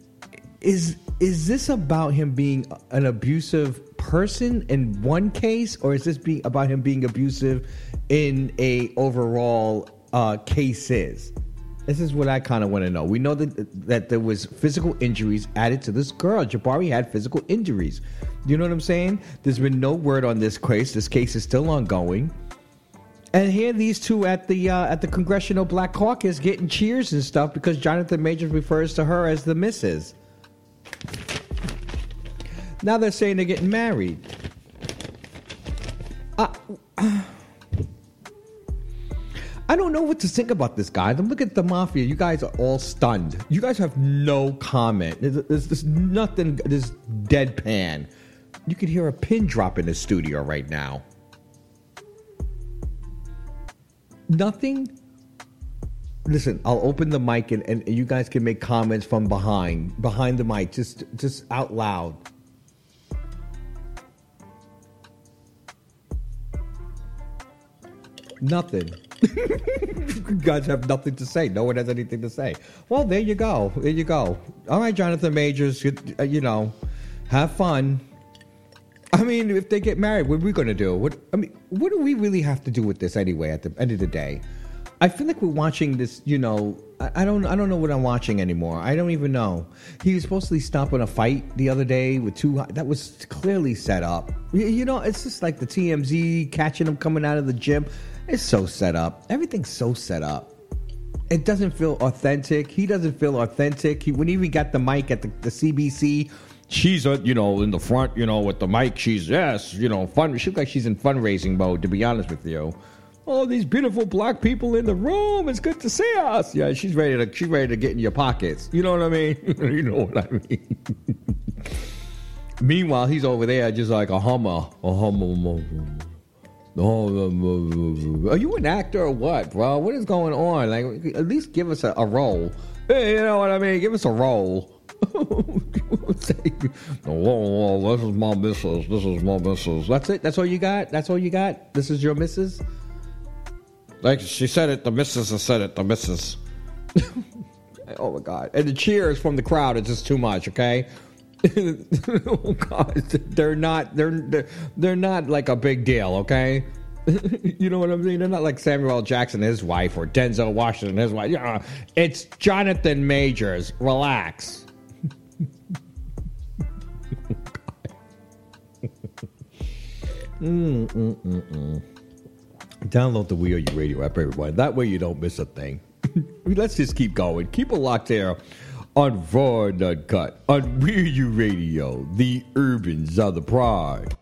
is is this about him being an abusive person in one case, or is this being about him being abusive in a overall uh, cases? This is what I kind of want to know. We know that that there was physical injuries added to this girl. Jabbari had physical injuries. You know what I'm saying? There's been no word on this case. This case is still ongoing. And here, these two at the uh, at the Congressional Black Caucus getting cheers and stuff because Jonathan Majors refers to her as the Missus. Now they're saying they're getting married. Uh, [SIGHS] I don't know what to think about this, guys. I'm looking at the mafia. You guys are all stunned. You guys have no comment. There's, there's, there's nothing. There's deadpan. You could hear a pin drop in the studio right now. Nothing. Listen, I'll open the mic and, and you guys can make comments from behind, behind the mic, just just out loud. Nothing. [LAUGHS] you guys have nothing to say. No one has anything to say. Well, there you go. There you go. All right, Jonathan Majors, you, you know, have fun. I mean, if they get married, what are we going to do? What I mean, what do we really have to do with this anyway? At the end of the day, I feel like we're watching this. You know, I, I don't, I don't know what I'm watching anymore. I don't even know. He was supposedly to stop in a fight the other day with two. That was clearly set up. You, you know, it's just like the TMZ catching him coming out of the gym. It's so set up. Everything's so set up. It doesn't feel authentic. He doesn't feel authentic. He when he got the mic at the, the CBC, she's uh, you know in the front, you know, with the mic. She's yes, you know, fun. She looks like she's in fundraising mode. To be honest with you, all these beautiful black people in the room. It's good to see us. Yeah, she's ready to she's ready to get in your pockets. You know what I mean? [LAUGHS] you know what I mean. Meanwhile, he's over there just like a hummer, a hummer. Are you an actor or what, bro? What is going on? Like, at least give us a, a role. Hey, you know what I mean? Give us a roll. Whoa, [LAUGHS] whoa, this is my missus. This is my missus. That's it. That's all you got. That's all you got. This is your missus. Like she said it. The missus has said it. The missus. [LAUGHS] oh my god! And the cheers from the crowd is just too much. Okay. [LAUGHS] oh god, they're not. They're they're, they're not like a big deal. Okay. you know what I mean? They're not like Samuel L. Jackson, and his wife, or Denzel Washington, and his wife. Yeah, it's Jonathan Majors. Relax. Mm, mm, mm, mm. Download the We Are You Radio app, everybody. That way you don't miss a thing. [LAUGHS] Let's just keep going. Keep it locked there on Raw and Uncut on We Are You Radio, the Urbans of the Pride.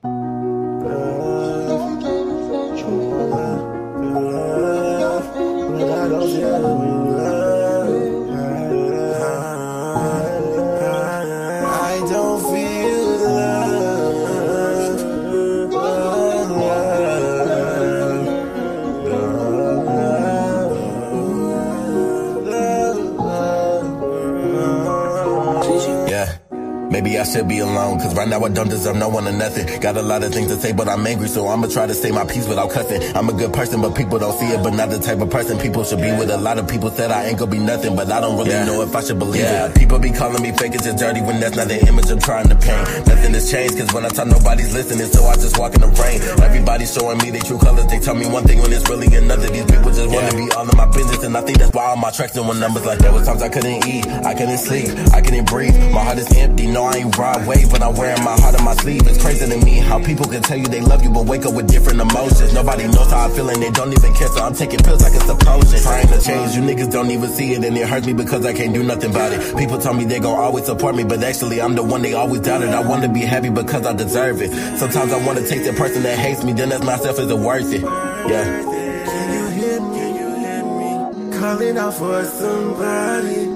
Maybe I should be alone, cause right now I don't deserve no one or nothing. Got a lot of things to say, but I'm angry, so I'ma try to say my piece without cussing. I'm a good person, but people don't see it, but not the type of person people should be with. A lot of people said I ain't gonna be nothing, but I don't really know if I should believe it. People be calling me fake and just dirty when that's not the image I'm trying to paint. Nothing has changed, cause when I talk, nobody's listening, so I just walk in the rain. Everybody's showing me their true colors, they tell me one thing when it's really another. These people just wanna be all in my business, and I think that's why all my tracks doing numbers like there was times I couldn't eat, I couldn't sleep, I couldn't breathe. My heart is empty, no, I ain't Broadway, but I'm wearing my heart on my sleeve. It's crazy to me how people can tell you they love you, but wake up with different emotions. Nobody knows how I feel, and they don't even care, so I'm taking pills like it's a potion. Trying to change, you niggas don't even see it, and it hurts me because I can't do nothing about it. People tell me they gon' always support me, but actually I'm the one they always doubted. I wanna be happy because I deserve it. Sometimes I wanna take the person that hates me, then ask myself, is it worth it? Yeah. Can you hear me? Can you hear me? Calling out for somebody.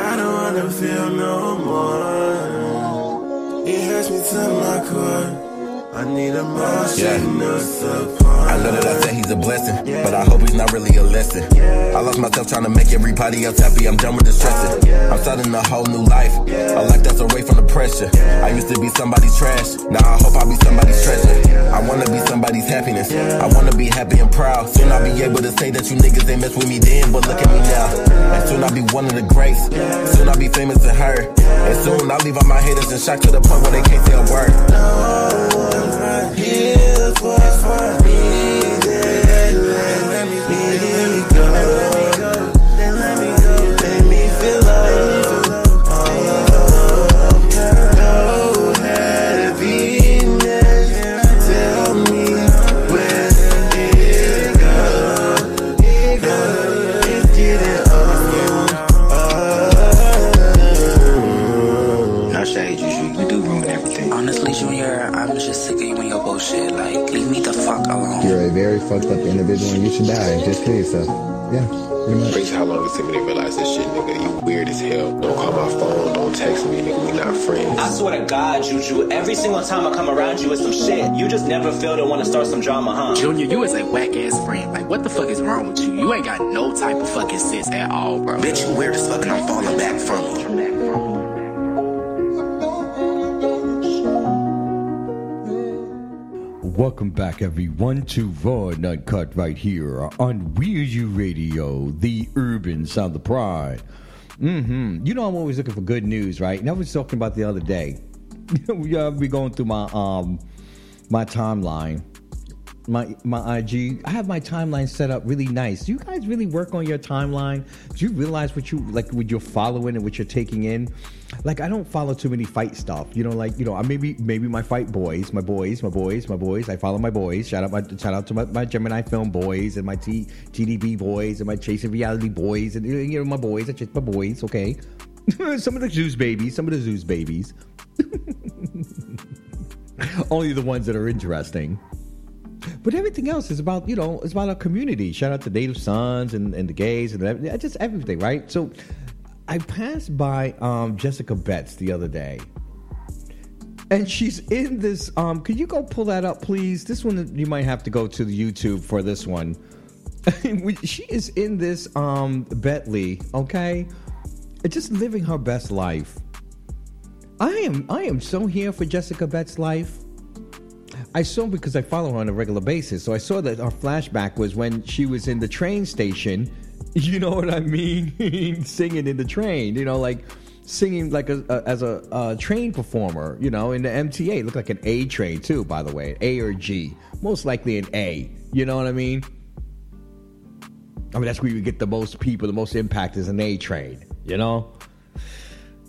I don't wanna feel no more. It hurts me to my core. I need emotional support. I know that I said he's a blessing, but I hope he's not really a lesson. I lost myself trying to make everybody else happy. I'm done with the stressing. I'm starting a whole new life, a life that's away from the pressure. I used to be somebody's trash, now I hope I'll be somebody's treasure. I wanna be somebody's happiness. I wanna be happy and proud. Soon I'll be able to say that you niggas ain't mess with me then, but look at me now. And soon I'll be one of the greats. Soon I'll be famous to her. And soon I'll leave all my haters in shock to the point where they can't say a word. Here for for me. Very fucked up individual and you should die. Just kill yourself. Yeah, pretty much. Crazy how long it took me to realize this shit, nigga. You weird as hell. Don't call my phone, don't text me, nigga. We not friends. I swear to God, Juju, every single time I come around you with some shit, you just never feel to want to start some drama, huh? Junior, you is a whack ass friend. Like, what the fuck is wrong with you? You ain't got no type of fucking sense at all, bro. Bitch, you weird as fuck and I'm falling back from you. Welcome back, everyone, to Raw and Uncut right here on We Are You Radio, the urban sound of pride. Mm-hmm. You know, I'm always looking for good news, right? And I was talking about the other day. [LAUGHS] we uh, be going through my um my timeline, my my IG. I have my timeline set up really nice. Do you guys really work on your timeline? Do you realize what you like, what you're following and what you're taking in? Like, I don't follow too many fight stuff. You know, like you know, I maybe maybe my fight boys, my boys, my boys, my boys. I follow my boys. Shout out my shout out to my, my Gemini film boys and my T, TDB boys and my Chasing Reality boys and you know my boys. I chase my boys. Okay, [LAUGHS] some of the Zeus babies, some of the Zeus babies. [LAUGHS] Only the ones that are interesting. But everything else is about, you know, it's about our community. Shout out to Native Sons and, and the gays and everything, just everything, right? So I passed by um, Jessica Betts the other day. And she's in this. Um, could you go pull that up, please? This one you might have to go to the YouTube for this one. [LAUGHS] she is in this um Bentley, okay? Just living her best life. I am I am so here for Jessica Betts' life. I saw because I follow her on a regular basis. So I saw that our flashback was when she was in the train station. [LAUGHS] You know what I mean? [LAUGHS] Singing in the train. You know, like singing like a, a as a, a train performer. You know, in the MTA. Looked like an A train too, by the way, A or G. Most likely an A. You know what I mean? I mean that's where you get the most people, the most impact is an A train. You know.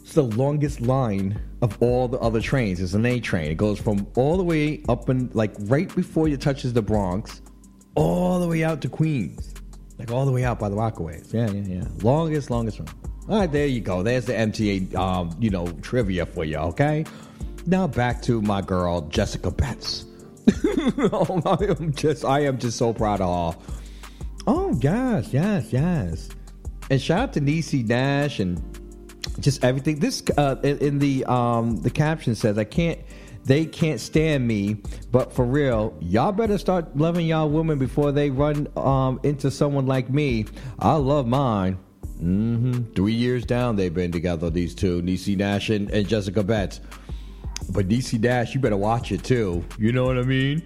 It's the longest line of all the other trains. It's an A train. It goes from all the way up and like right before it touches the Bronx, all the way out to Queens, like all the way out by the Rockaways. Yeah, yeah, yeah. Longest, longest one. All right, there you go. There's the MTA, um, you know, trivia for you. Okay. Now back to my girl Jessica Betts. [LAUGHS] oh, I am just, I am just so proud of her. Oh yes, yes, yes. And shout out to Niecy Nash and just everything. This uh, in, in the um, the caption says, "I can't." They can't stand me, but for real, y'all better start loving y'all women before they run um, into someone like me. I love mine. hmm Three years down, they've been together. These two, Niecy Nash and, and Jessica Betts. But Niecy Nash, you better watch it too. You know what I mean?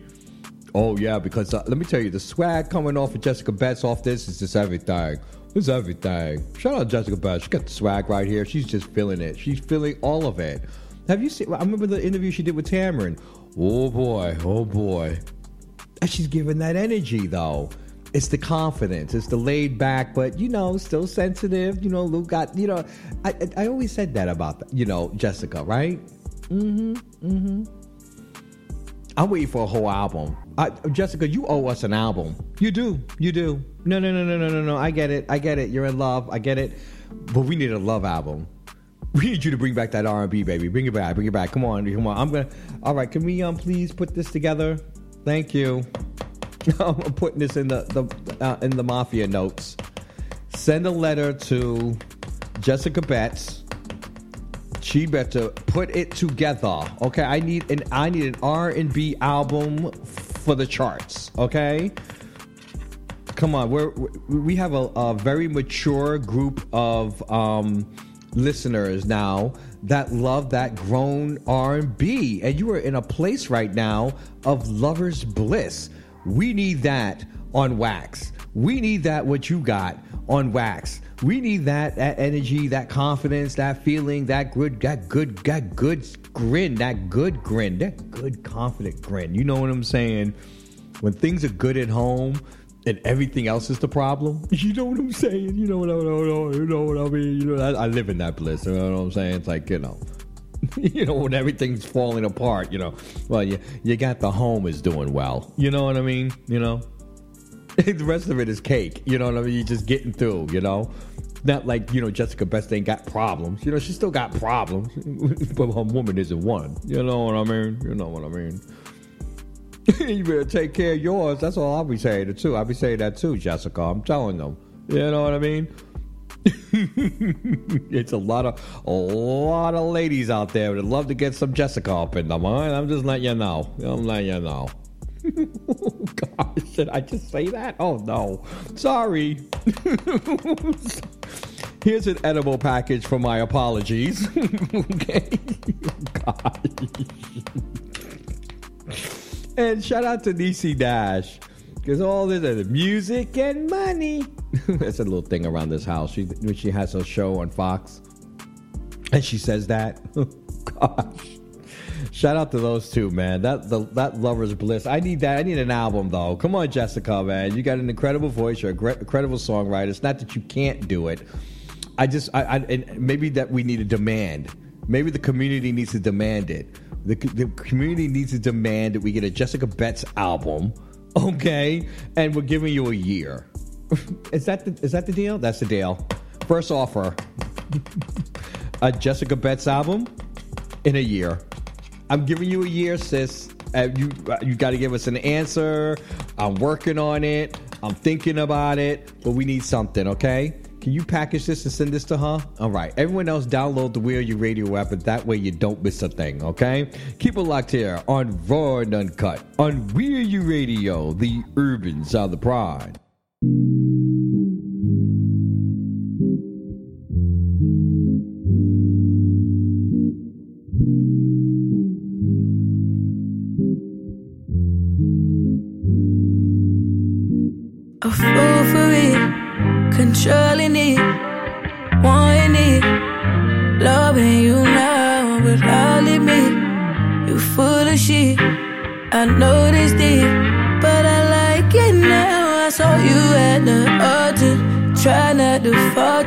Oh yeah, because uh, let me tell you, the swag coming off of Jessica Betts off this is just everything. It's everything. Shout out Jessica Betts. She got the swag right here. She's just feeling it. She's feeling all of it. Have you seen? I remember the interview she did with Tamron. Oh boy, oh boy. And she's giving that energy though. It's the confidence. It's the laid back, but you know, still sensitive. You know, Luke got. You know, I I, I always said that about you know Jessica, right? Mm-hmm. Mm-hmm. I'm waiting for a whole album. Uh, Jessica, you owe us an album. You do. You do. No, no, no, no, no, no, no. I get it. I get it. You're in love. I get it. But we need a love album. We need you to bring back that R&B, baby. Bring it back. Bring it back. Come on. Come on. I'm gonna. All right. Can we um please put this together? Thank you. [LAUGHS] I'm putting this in the the uh, in the mafia notes. Send a letter to Jessica Betts. She better put it together. Okay, I need an I need an R and B album for the charts. Okay, come on. We're we have a, a very mature group of um, listeners now that love that grown R and B, and you are in a place right now of lovers bliss. We need that on wax. We need that what you got on wax. We need that that energy, that confidence, that feeling, that good, that good, that good grin, that good grin, that good confident grin. You know what I'm saying? When things are good at home and everything else is the problem, [LAUGHS] you know what I'm saying? You know what I, know, you know what I mean? You know, I, I live in that bliss. You know what I'm saying? It's like you know. [LAUGHS] you know, when everything's falling apart, you know, well, you you got the home is doing well. You know what I mean? You know, [LAUGHS] the rest of it is cake. You know what I mean? You're just getting through. You know, not like you know Jessica Betts ain't got problems. You know, she still got problems, [LAUGHS] but her woman isn't one. You know what I mean? You know what I mean? [LAUGHS] you better take care of yours. That's all I'll be saying too. I'll be saying that too, Jessica. I'm telling them. You know what I mean? it's a lot of a lot of ladies out there that love to get some Jessica up in them. Right? I'm just letting you know. I'm letting you know. [LAUGHS] Gosh, did I just say that? Oh no, sorry. [LAUGHS] Here's an edible package for my apologies. [LAUGHS] okay, and shout out to Niecy Nash because all this is music and money. That's a little thing around this house. She she has her show on Fox, and she says that. Oh, gosh. Shout out to those two, man. That the, that lover's bliss. I need that. I need an album though. Come on, Jessica, man. You got an incredible voice. You're a great, incredible songwriter. It's not that you can't do it. I just, I, I and maybe that we need a demand. Maybe the community needs to demand it. The, the community needs to demand that we get a Jessica Betts album, [LAUGHS] okay? And we're giving you a year. [LAUGHS] is that the, is that the deal? That's the deal. First offer: [LAUGHS] a Jessica Betts album in a year. I'm giving you a year, sis. Uh, you you got to give us an answer. I'm working on it. I'm thinking about it, but we need something, okay? Can you package this and send this to her? All right. Everyone else, download the We Are You Radio app, and that way you don't miss a thing, okay? Keep it locked here on Raw and Uncut on We Are You Radio, the urban sound of pride.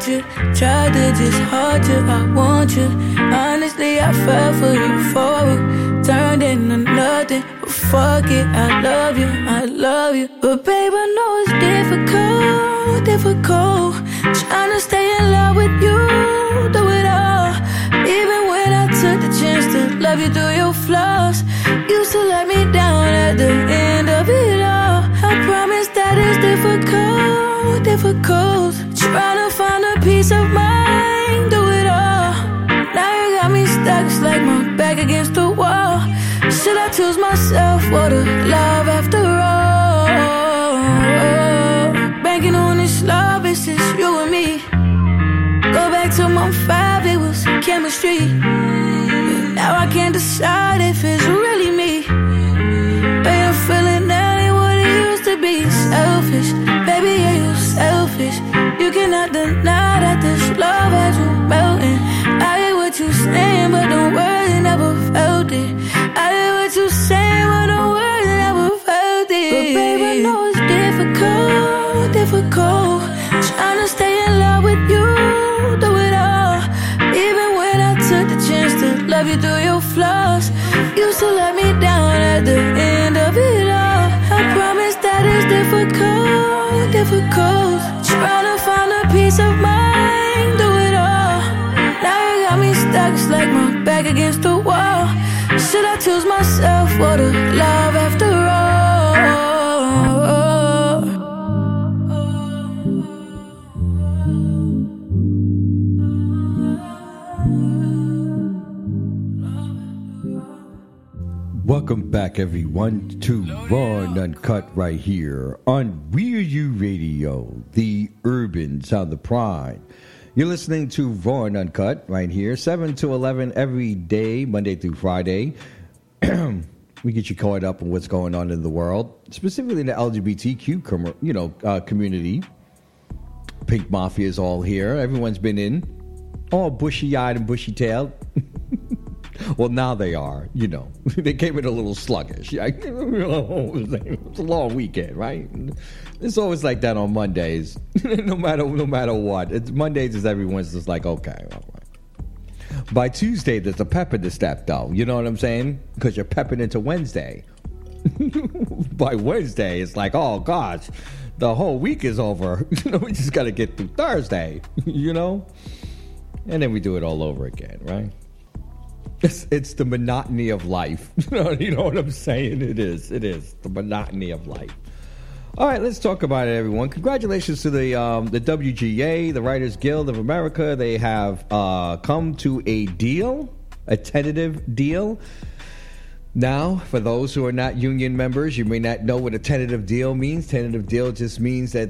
You, try to just hold you. I want you. Honestly, I fell for you forward, turned into nothing. But fuck it, I love you, I love you. But babe, I know it's difficult, difficult. Trying to stay in love with you, do it all. Even when I took the chance to love you through your flaws, you still let me down at the end of it all. I promise that it's difficult, difficult. Trying to back against the wall. Should I choose myself or the love after all? Banking on this love, it's just you and me. Go back to my five, it was chemistry. Now I can't decide if it's really me. But I'm feeling that ain't what it used to be. Selfish, baby, yeah, you selfish. You cannot deny that this love has you. Felt it. I hear what you saying, but don't worry, never felt it. But baby, I know it's difficult, difficult. Trying to stay in love with you, do it all. Even when I took the chance to love you through your flaws, you still let me down at the end Choose myself or the love after all? Welcome back, everyone, to Raw and Uncut right here on We Are You Radio, the urban sound of pride. You're listening to Raw and Uncut right here, 7 to 11 every day, Monday through Friday. [CLEARS THROAT] we get you caught up on what's going on in the world, specifically in the LGBTQ com- you know, uh, community. Pink Mafia is all here. Everyone's been in, all bushy eyed and bushy tailed. [LAUGHS] Well, now they are. You know, [LAUGHS] they came in a little sluggish. [LAUGHS] It's a long weekend, right? It's always like that on Mondays, no matter no matter what. It's Mondays is everyone's just like okay. By Tuesday, there's a pep in the step, though. You know what I'm saying? Because you're pepping into Wednesday. [LAUGHS] By Wednesday, it's like, oh gosh, the whole week is over. [LAUGHS] We just got to get through Thursday. [LAUGHS] You know, and then we do it all over again, right? It's, it's the monotony of life. you know what I'm saying? It is. It is the monotony of life. All right, let's talk about it, everyone. Congratulations to the um, the WGA, the Writers Guild of America. They have uh, come to a deal, a tentative deal. Now, for those who are not union members, you may not know what a tentative deal means. Tentative deal just means that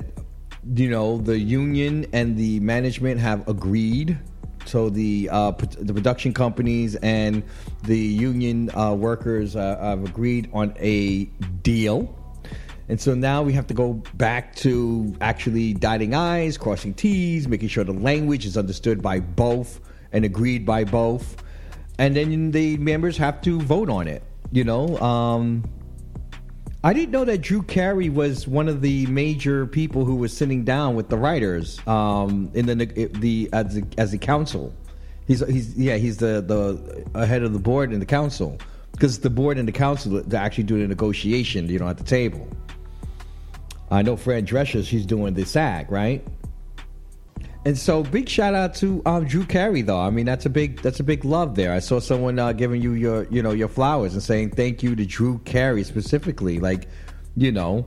you know the union and the management have agreed so the uh, the production companies and the union uh, workers uh, have agreed on a deal, and so now we have to go back to actually dotting i's, crossing t's, making sure the language is understood by both and agreed by both, and then the members have to vote on it. You know. Um, I didn't know that Drew Carey was one of the major people who was sitting down with the writers um, in the the as the, as the council. He's he's yeah he's the the head of the board and the council because the board and the council they're actually doing a negotiation. You know at the table. I know Fran Drescher. She's doing the SAG right. And so, big shout out to um, Drew Carey, though. I mean, that's a big that's a big love there. I saw someone uh, giving you your you know your flowers and saying thank you to Drew Carey specifically, like you know.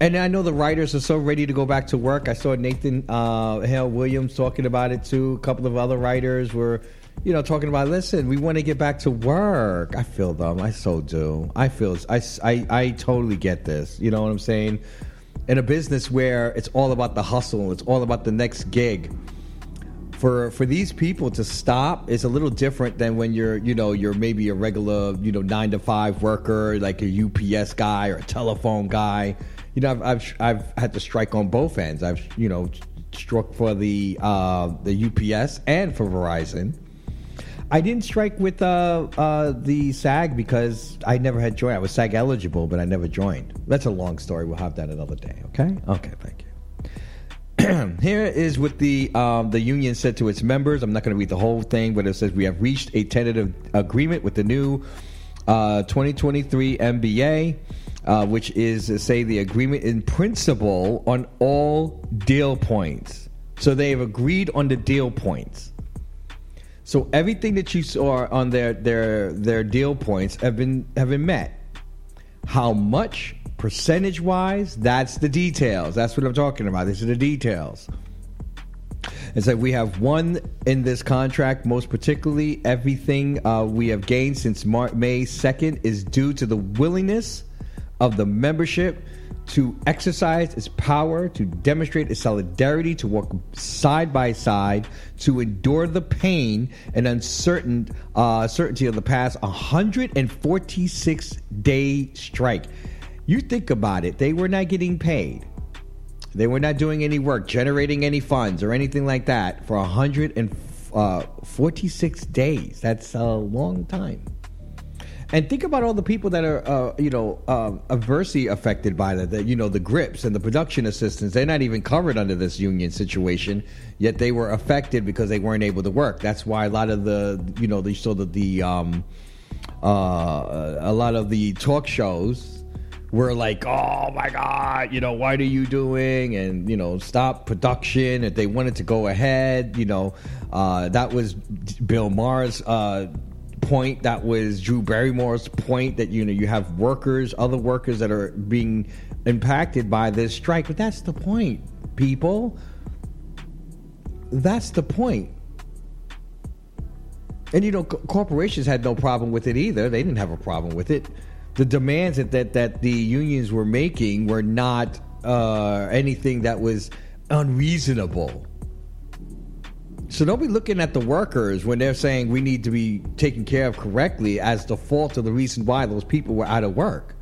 And I know the writers are so ready to go back to work. I saw Nathan uh, Hale Williams talking about it too. A couple of other writers were, you know, talking about. Listen, we want to get back to work. I feel them. I so do. I feel. I I, I totally get this. You know what I'm saying? in a business where it's all about the hustle, it's all about the next gig. For for these people to stop is a little different than when you're you know you're maybe a regular you know nine to five worker like a UPS guy or a telephone guy. You know I've I've, I've had to strike on both ends. I've you know struck for the uh, the UPS and for Verizon. I didn't strike with uh, uh, the SAG because I never had joined. I was SAG eligible, but I never joined. That's a long story. We'll have that another day. Okay. Okay. Thank you. [CLEARS THROAT] Here is what the um, the union said to its members. I'm not going to read the whole thing, but it says we have reached a tentative agreement with the new uh, 2023 MBA, uh, which is say the agreement in principle on all deal points. So they have agreed on the deal points. So everything that you saw on their their their deal points have been have been met. How much percentage wise? That's the details. That's what I'm talking about. These are the details. It's like we have one in this contract, most particularly everything uh, we have gained since Mar- May 2nd is due to the willingness of the membership to exercise its power, to demonstrate its solidarity, to work side by side, to endure the pain and uncertain uh, certainty of the past 146 day strike. You think about it, they were not getting paid. They were not doing any work, generating any funds or anything like that for 146 days. That's a long time. And think about all the people that are, uh, you know, um, adversely affected by that. The, you know, the grips and the production assistants. They're not even covered under this union situation, yet they were affected because they weren't able to work. That's why a lot of the, you know, they saw that the, um, uh, a lot of the talk shows were like, oh my God, you know, what are you doing? And, you know, stop production. If they wanted to go ahead, you know, uh, that was Bill Maher's uh, point. That was Drew Barrymore's point that, you know, you have workers, other workers that are being impacted by this strike. But that's the point, people. That's the point. And, you know, co- corporations had no problem with it either. They didn't have a problem with it the demands that, that, that the unions were making were not uh, anything that was unreasonable. So don't be looking at the workers when they're saying we need to be taken care of correctly as the fault of the reason why those people were out of work.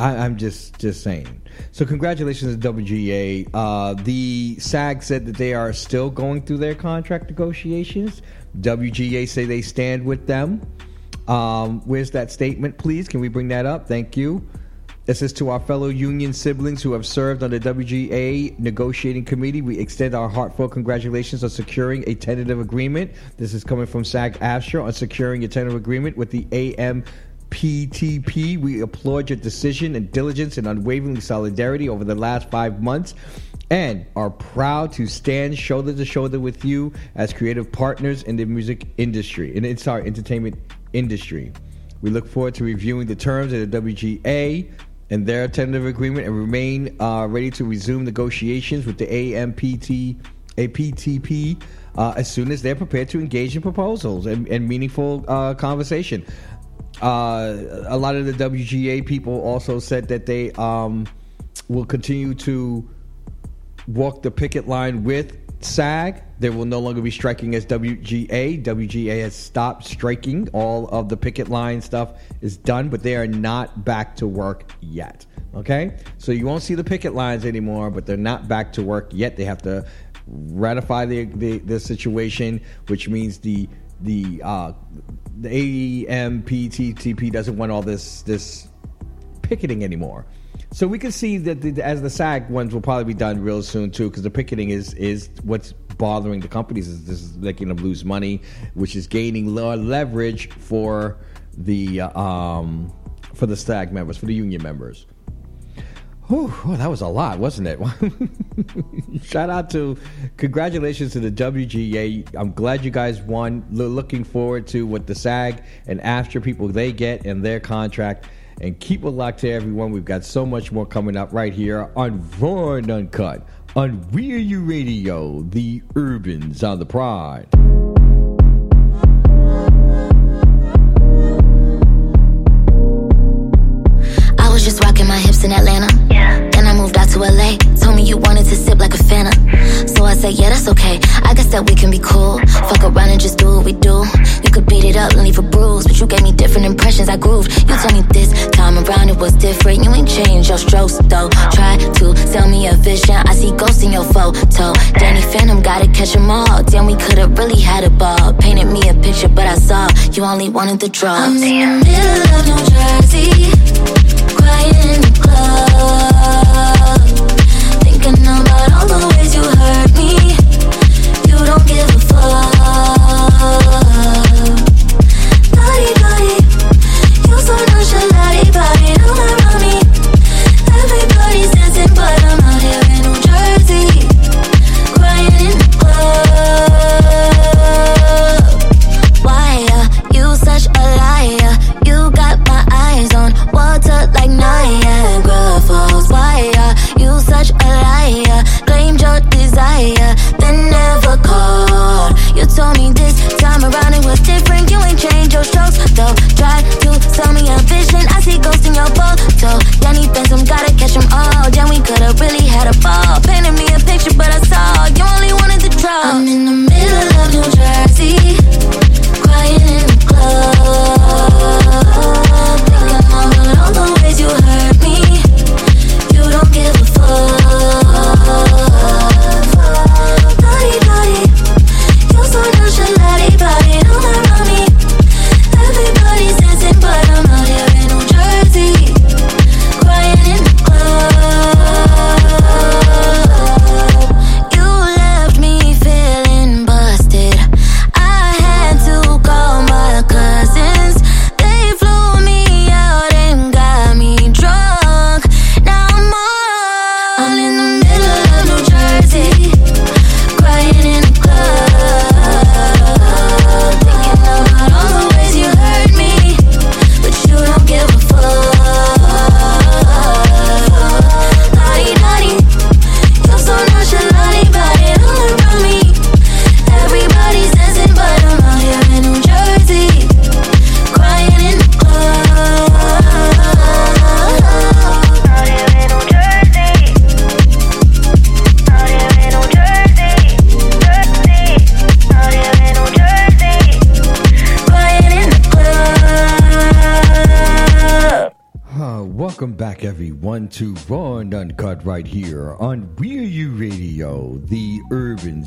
I, I'm just just saying. So congratulations to WGA. Uh, the SAG said that they are still going through their contract negotiations. WGA say they stand with them. Um, where's that statement, please? Can we bring that up? Thank you. This is to our fellow union siblings who have served on the WGA negotiating committee. We extend our heartfelt congratulations on securing a tentative agreement. This is coming from SAG AFTRA on securing a tentative agreement with the AMPTP. We applaud your decision and diligence and unwavering solidarity over the last five months and are proud to stand shoulder to shoulder with you as creative partners in the music industry, and it's our entertainment industry. We look forward to reviewing the terms of the WGA and their tentative agreement and remain uh, ready to resume negotiations with the AMPT, APTP uh, as soon as they're prepared to engage in proposals and, and meaningful uh, conversation. Uh, a lot of the WGA people also said that they um, will continue to walk the picket line with SAG. They will no longer be striking as WGA. WGA has stopped striking. All of the picket line stuff is done, but they are not back to work yet. Okay? So you won't see the picket lines anymore, but they're not back to work yet. They have to ratify the the, the situation, which means the the uh, the AEMPTTP doesn't want all this this picketing anymore. So we can see that the, as the SAG ones will probably be done real soon too, because the picketing is is what's bothering the companies is this is making them lose money, which is gaining le- leverage for the uh, um for the SAG members, for the union members. Whew, that was a lot, wasn't it? [LAUGHS] Shout out to, congratulations to the WGA. I'm glad you guys won. Lo- looking forward to what the SAG and AFTRA people they get in their contract. And keep it locked to everyone. We've got so much more coming up right here on Raw and Uncut on We Are You Radio, the Urbans on the Pride. I was just rocking my hips in Atlanta. Yeah. Moved out to LA. Told me you wanted to sip like a Fanta. So I said, yeah, that's okay. I guess that we can be cool. Fuck around and just do what we do. You could beat it up and leave a bruise, but you gave me different impressions. I grooved. You told me this time around it was different. You ain't changed your strokes though. Try to sell me a vision. I see ghosts in your photo. Danny Phantom gotta catch 'em all. Damn, we could've really had a ball. Painted me a picture, but I saw you only wanted the drugs. I'm in the middle of Jersey,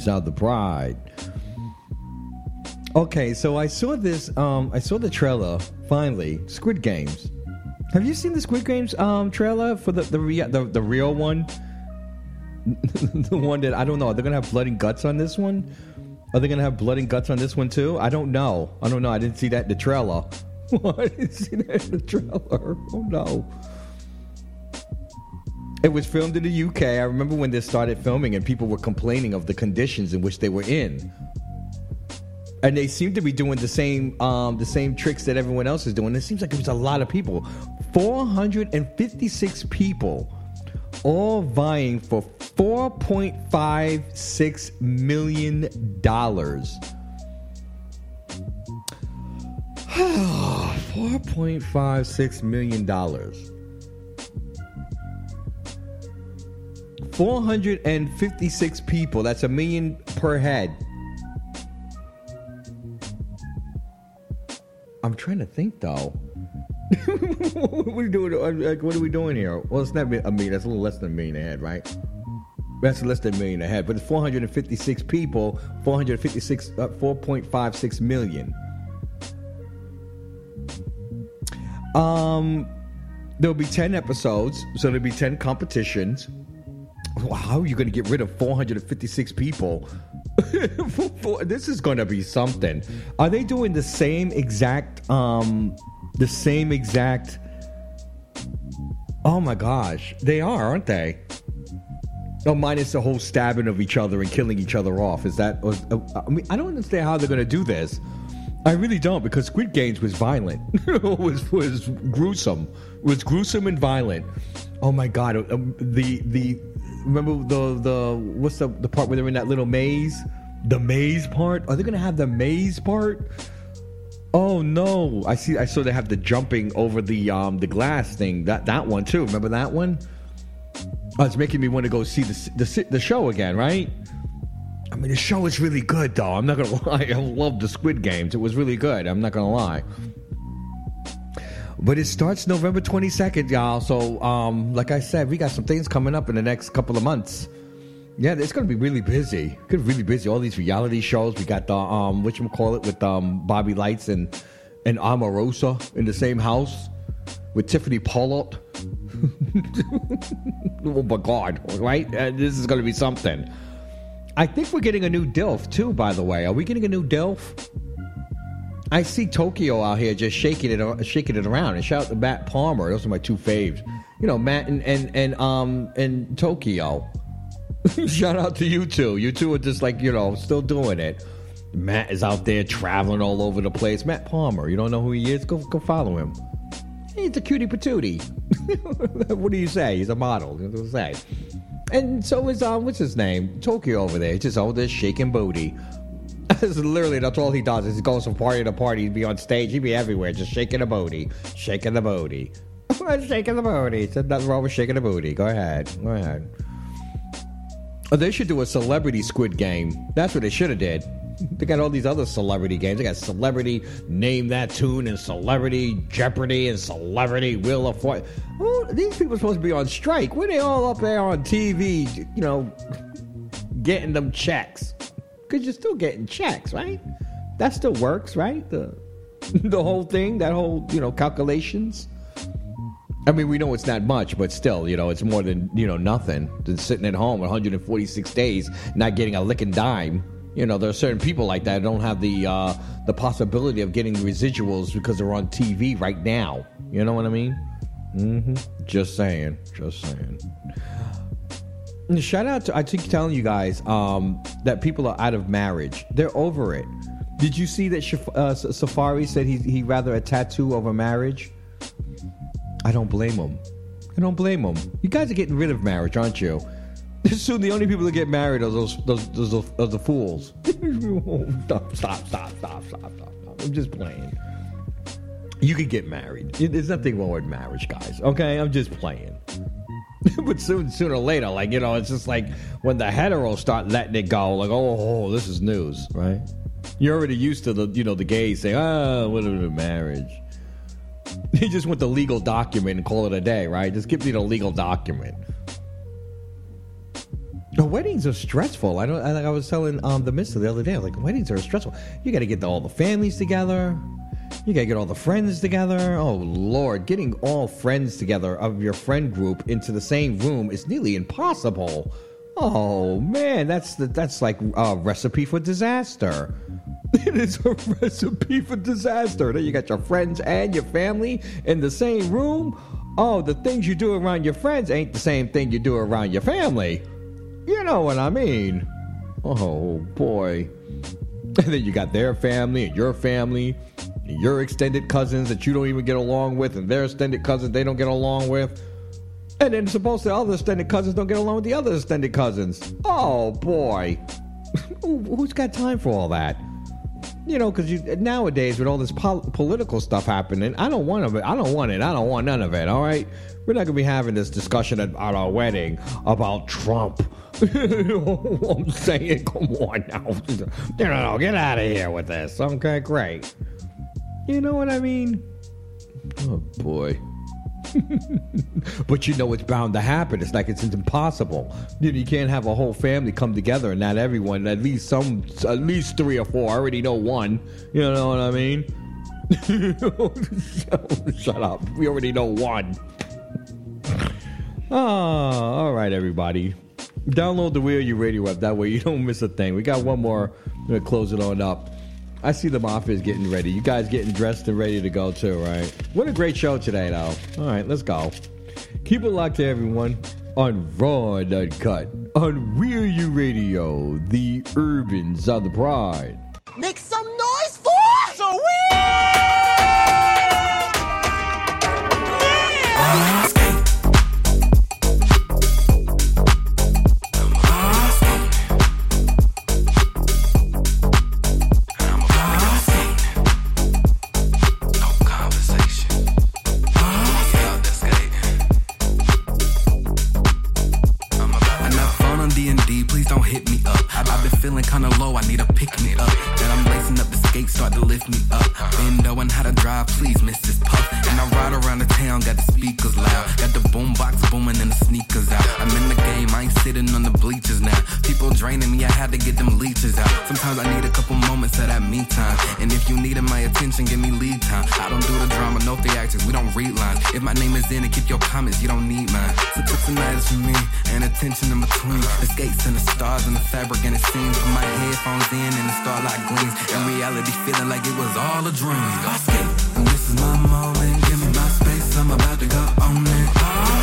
Urban South of Pride. Okay, so I saw this. Um, I saw the trailer finally. Squid Games. Have you seen the Squid Games um trailer for the the the, the real one? [LAUGHS] the one that I don't know. They're gonna have blood and guts on this one. Are they gonna have blood and guts on this one too? I don't know. I don't know. I didn't see that in the trailer. [LAUGHS] I didn't see that in the trailer. Oh no. It was filmed in the UK. I remember when they started filming and people were complaining of the conditions in which they were in. And they seemed to be doing the same um, the same tricks that everyone else is doing. It seems like it was a lot of people. 456 people all vying for 4.56 million dollars. [SIGHS] 4.56 million dollars. 456 people. That's a million per head. I'm trying to think though. [LAUGHS] what are we doing? Like, what are we doing here? Well, it's not a million. That's a little less than a million a head, right? That's less than a million a head. But it's 456 people. 456, uh, 4.56 million. Um, there'll be 10 episodes, so there'll be 10 competitions. How are you going to get rid of 456 people? [LAUGHS] This is going to be something. Are they doing the same exact, um, the same exact? Oh my gosh, they are, aren't they? Oh, minus the whole stabbing of each other and killing each other off. Is that? Uh, I mean, I don't understand how they're going to do this. I really don't because Squid Games was violent. [LAUGHS] was was gruesome. Was gruesome and violent. Oh my god! Um, the the remember the the what's the the part where they're in that little maze? The maze part? Are they gonna have the maze part? Oh no! I see. I saw they have the jumping over the um the glass thing. That that one too. Remember that one? Oh, it's making me want to go see the the the show again, right? I mean, the show is really good, though. I'm not gonna [LAUGHS] lie. I love the Squid Games. It was really good. I'm not gonna lie. But it starts November 22nd, y'all. So, um, like I said, we got some things coming up in the next couple of months. Yeah, it's going to be really busy. Could be really busy. All these reality shows. We got the um, what you call it with um, Bobby Lytes and and Omarosa in the same house with Tiffany Pollard. [LAUGHS] oh my God! Right? Uh, this is going to be something. I think we're getting a new DILF too. By the way, are we getting a new DILF? I see Tokyo out here just shaking it, shaking it around. And shout out to Matt Palmer. Those are my two faves. You know, Matt and and and um and Tokyo. [LAUGHS] shout out to you two. You two are just like you know still doing it. Matt is out there traveling all over the place. Matt Palmer. You don't know who he is? Go go follow him. He's a cutie patootie. [LAUGHS] what do you say? He's a model. What do you say? And so is um, what's his name? Tokyo over there. He's just all this shaking booty. That's [LAUGHS] literally that's all he does. Is he goes from party to party. He'd be on stage. He'd be everywhere, just shaking the booty, shaking the booty, [LAUGHS] shaking the booty. Said nothing wrong with shaking the booty. Go ahead, go ahead. Oh, they should do a celebrity Squid Game. That's what they should have did. They got all these other celebrity games. They got celebrity name that tune and celebrity Jeopardy and celebrity Wheel of Fortune. Oh, these people are supposed to be on strike. When they all up there on TV, you know, getting them checks? Because you're still getting checks, right? That still works, right? The [LAUGHS] the whole thing, that whole you know calculations. I mean, we know it's not much, but still, you know, it's more than you know nothing than sitting at home 146 days not getting a licking dime. You know, there are certain people like that don't have the uh, the possibility of getting residuals because they're on TV right now. You know what I mean? Mm-hmm. Just saying. Just saying. Shout out to I keep telling you guys um, that people are out of marriage. They're over it. Did you see that Shaf- uh, Safaree said he he rather a tattoo over marriage? I don't blame him. I don't blame him. You guys are getting rid of marriage, aren't you? [LAUGHS] Soon the only people that get married are those those those, those are the fools. [LAUGHS] stop, stop, stop, stop, stop, stop. I'm just playing. You could get married. There's nothing wrong with marriage, guys. Okay, I'm just playing. [LAUGHS] but soon, sooner or later, like you know, it's just like when the heteros start letting it go, like, oh, oh, this is news, right? You're already used to the, you know, the gays saying, ah, what is marriage? [LAUGHS] They just want the legal document and call it a day, right? Just give me the legal document. The weddings are stressful. I don't. I, I was telling um, the mister the other day. Like weddings are stressful. You got to get all the families together. You got to get all the friends together. Oh Lord, getting all friends together of your friend group into the same room is nearly impossible. Oh man, that's the, that's like a recipe for disaster. [LAUGHS] It is a recipe for disaster. Then you got your friends and your family in the same room. Oh, the things you do around your friends ain't the same thing you do around your family. You know what I mean? Oh boy. And [LAUGHS] then you got their family and your family, your extended cousins that you don't even get along with, and their extended cousins they don't get along with. And then supposed the other extended cousins don't get along with the other extended cousins. Oh boy. [LAUGHS] Who- Who's got time for all that? You know, because nowadays with all this pol- political stuff happening, I don't want it. I don't want it. I don't want none of it. All right, we're not gonna be having this discussion at, at our wedding about Trump. [LAUGHS] I'm saying, come on now, [LAUGHS] you know, get out of here with this. Okay, great. You know what I mean? Oh boy. [LAUGHS] but you know it's bound to happen. It's like it's impossible. You, know, you can't have a whole family come together and not everyone. At least some, at least three or four. I already know one. You know what I mean? [LAUGHS] Shut up. We already know one. Ah, all right, everybody. Download the We Are You Radio app. That way you don't miss a thing. We got one more. I'm gonna close it on up. I see the mafia is getting ready. You guys getting dressed and ready to go too, right? What a great show today, though. All right, let's go. Keep it locked to everyone on Raw and Uncut on We Are You Radio, the urban the pride. Make some noise for Enough read lines. If my name is in it, keep your comments, you don't need mine. So, tonight is for me, and attention in between. The skates and the stars and the fabric and the scenes. With my headphones in and the starlight gleams. In reality, feeling like it was all a dream. I skate, and this is my moment. Give me my space, I'm about to go on it. I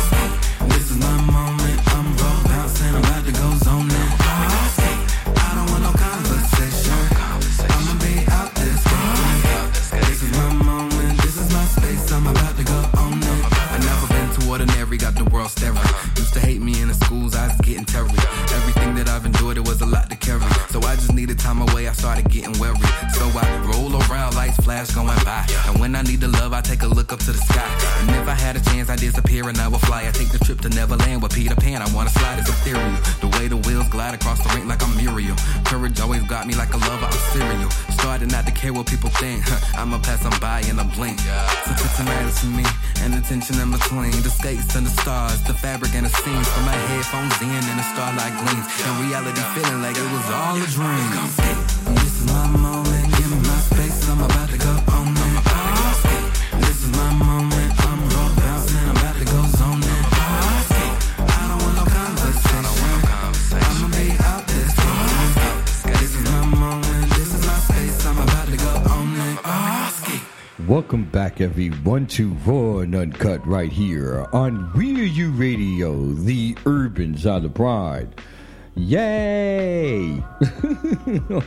Welcome back, everyone, to Raw and Uncut right here on We Are You Radio, the urban side of pride. Yay! [LAUGHS]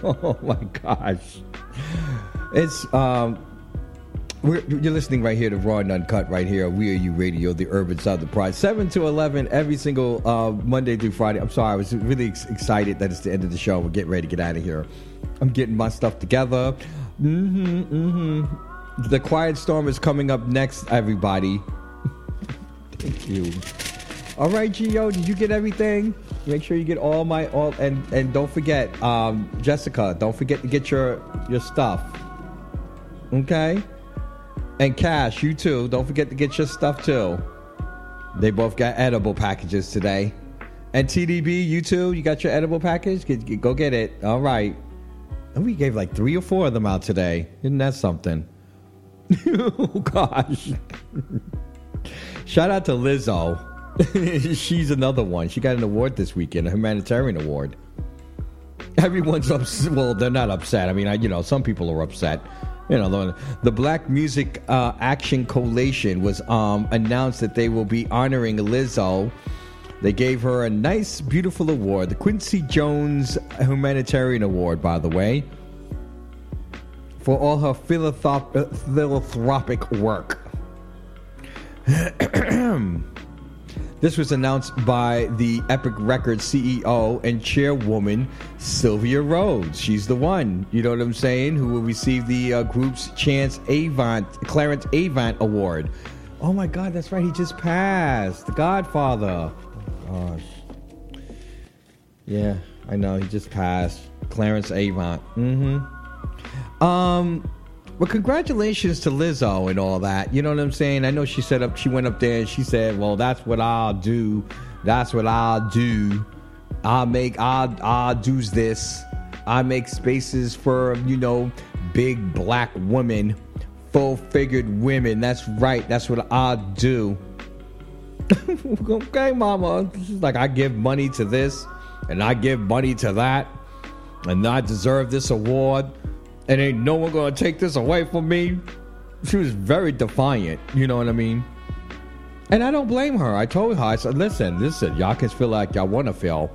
oh my gosh. It's, um, we're, you're listening right here to Raw and Uncut right here on We Are You Radio, the urban side of the pride. 7 to 11 every single uh, Monday through Friday. I'm sorry, I was really ex- excited that it's the end of the show. We're getting ready to get out of here. I'm getting my stuff together. Mm-hmm, mm-hmm. The Quiet Storm is coming up next, everybody. [LAUGHS] Thank you. All right, Gio, did you get everything? Make sure you get all my all and and don't forget, um, Jessica, don't forget to get your your stuff. Okay? And Cash, you too. Don't forget to get your stuff too. They both got edible packages today. And TDB, you too. You got your edible package? Get, get- go get it. All right. And we gave like three or four of them out today. Isn't that something? [LAUGHS] oh gosh. Shout out to Lizzo. [LAUGHS] She's another one. She got an award this weekend, a humanitarian award. Everyone's upset. Well, they're not upset. I mean, I, you know, some people are upset. You know, the, the Black Music uh, Action Coalition was um, announced that they will be honoring Lizzo. They gave her a nice, beautiful award, the Quincy Jones Humanitarian Award, by the way, for all her uh, philanthropic work. [CLEARS THROAT] This was announced by the Epic Records CEO and chairwoman Sylvia Rhone. She's the one, you know what I'm saying, who will receive the uh, group's Chance Avant, Clarence Avant Award. Oh my God, that's right. He just passed. The Godfather. Oh, gosh. Yeah, I know. He just passed. Clarence Avant. Mm-hmm. Um, well, congratulations to Lizzo and all that. You know what I'm saying? I know she set up. She went up there and she said, "Well, that's what I'll do. That's what I'll do. I'll make. I'll. I'll do this. I make spaces for you know big black women, full figured women. That's right. That's what I'll do." [LAUGHS] okay, mama. She's like, I give money to this, and I give money to that, and I deserve this award, and ain't no one gonna take this away from me. She was very defiant, you know what I mean? And I don't blame her. I told her, I said, listen, listen, y'all can feel like y'all wanna feel.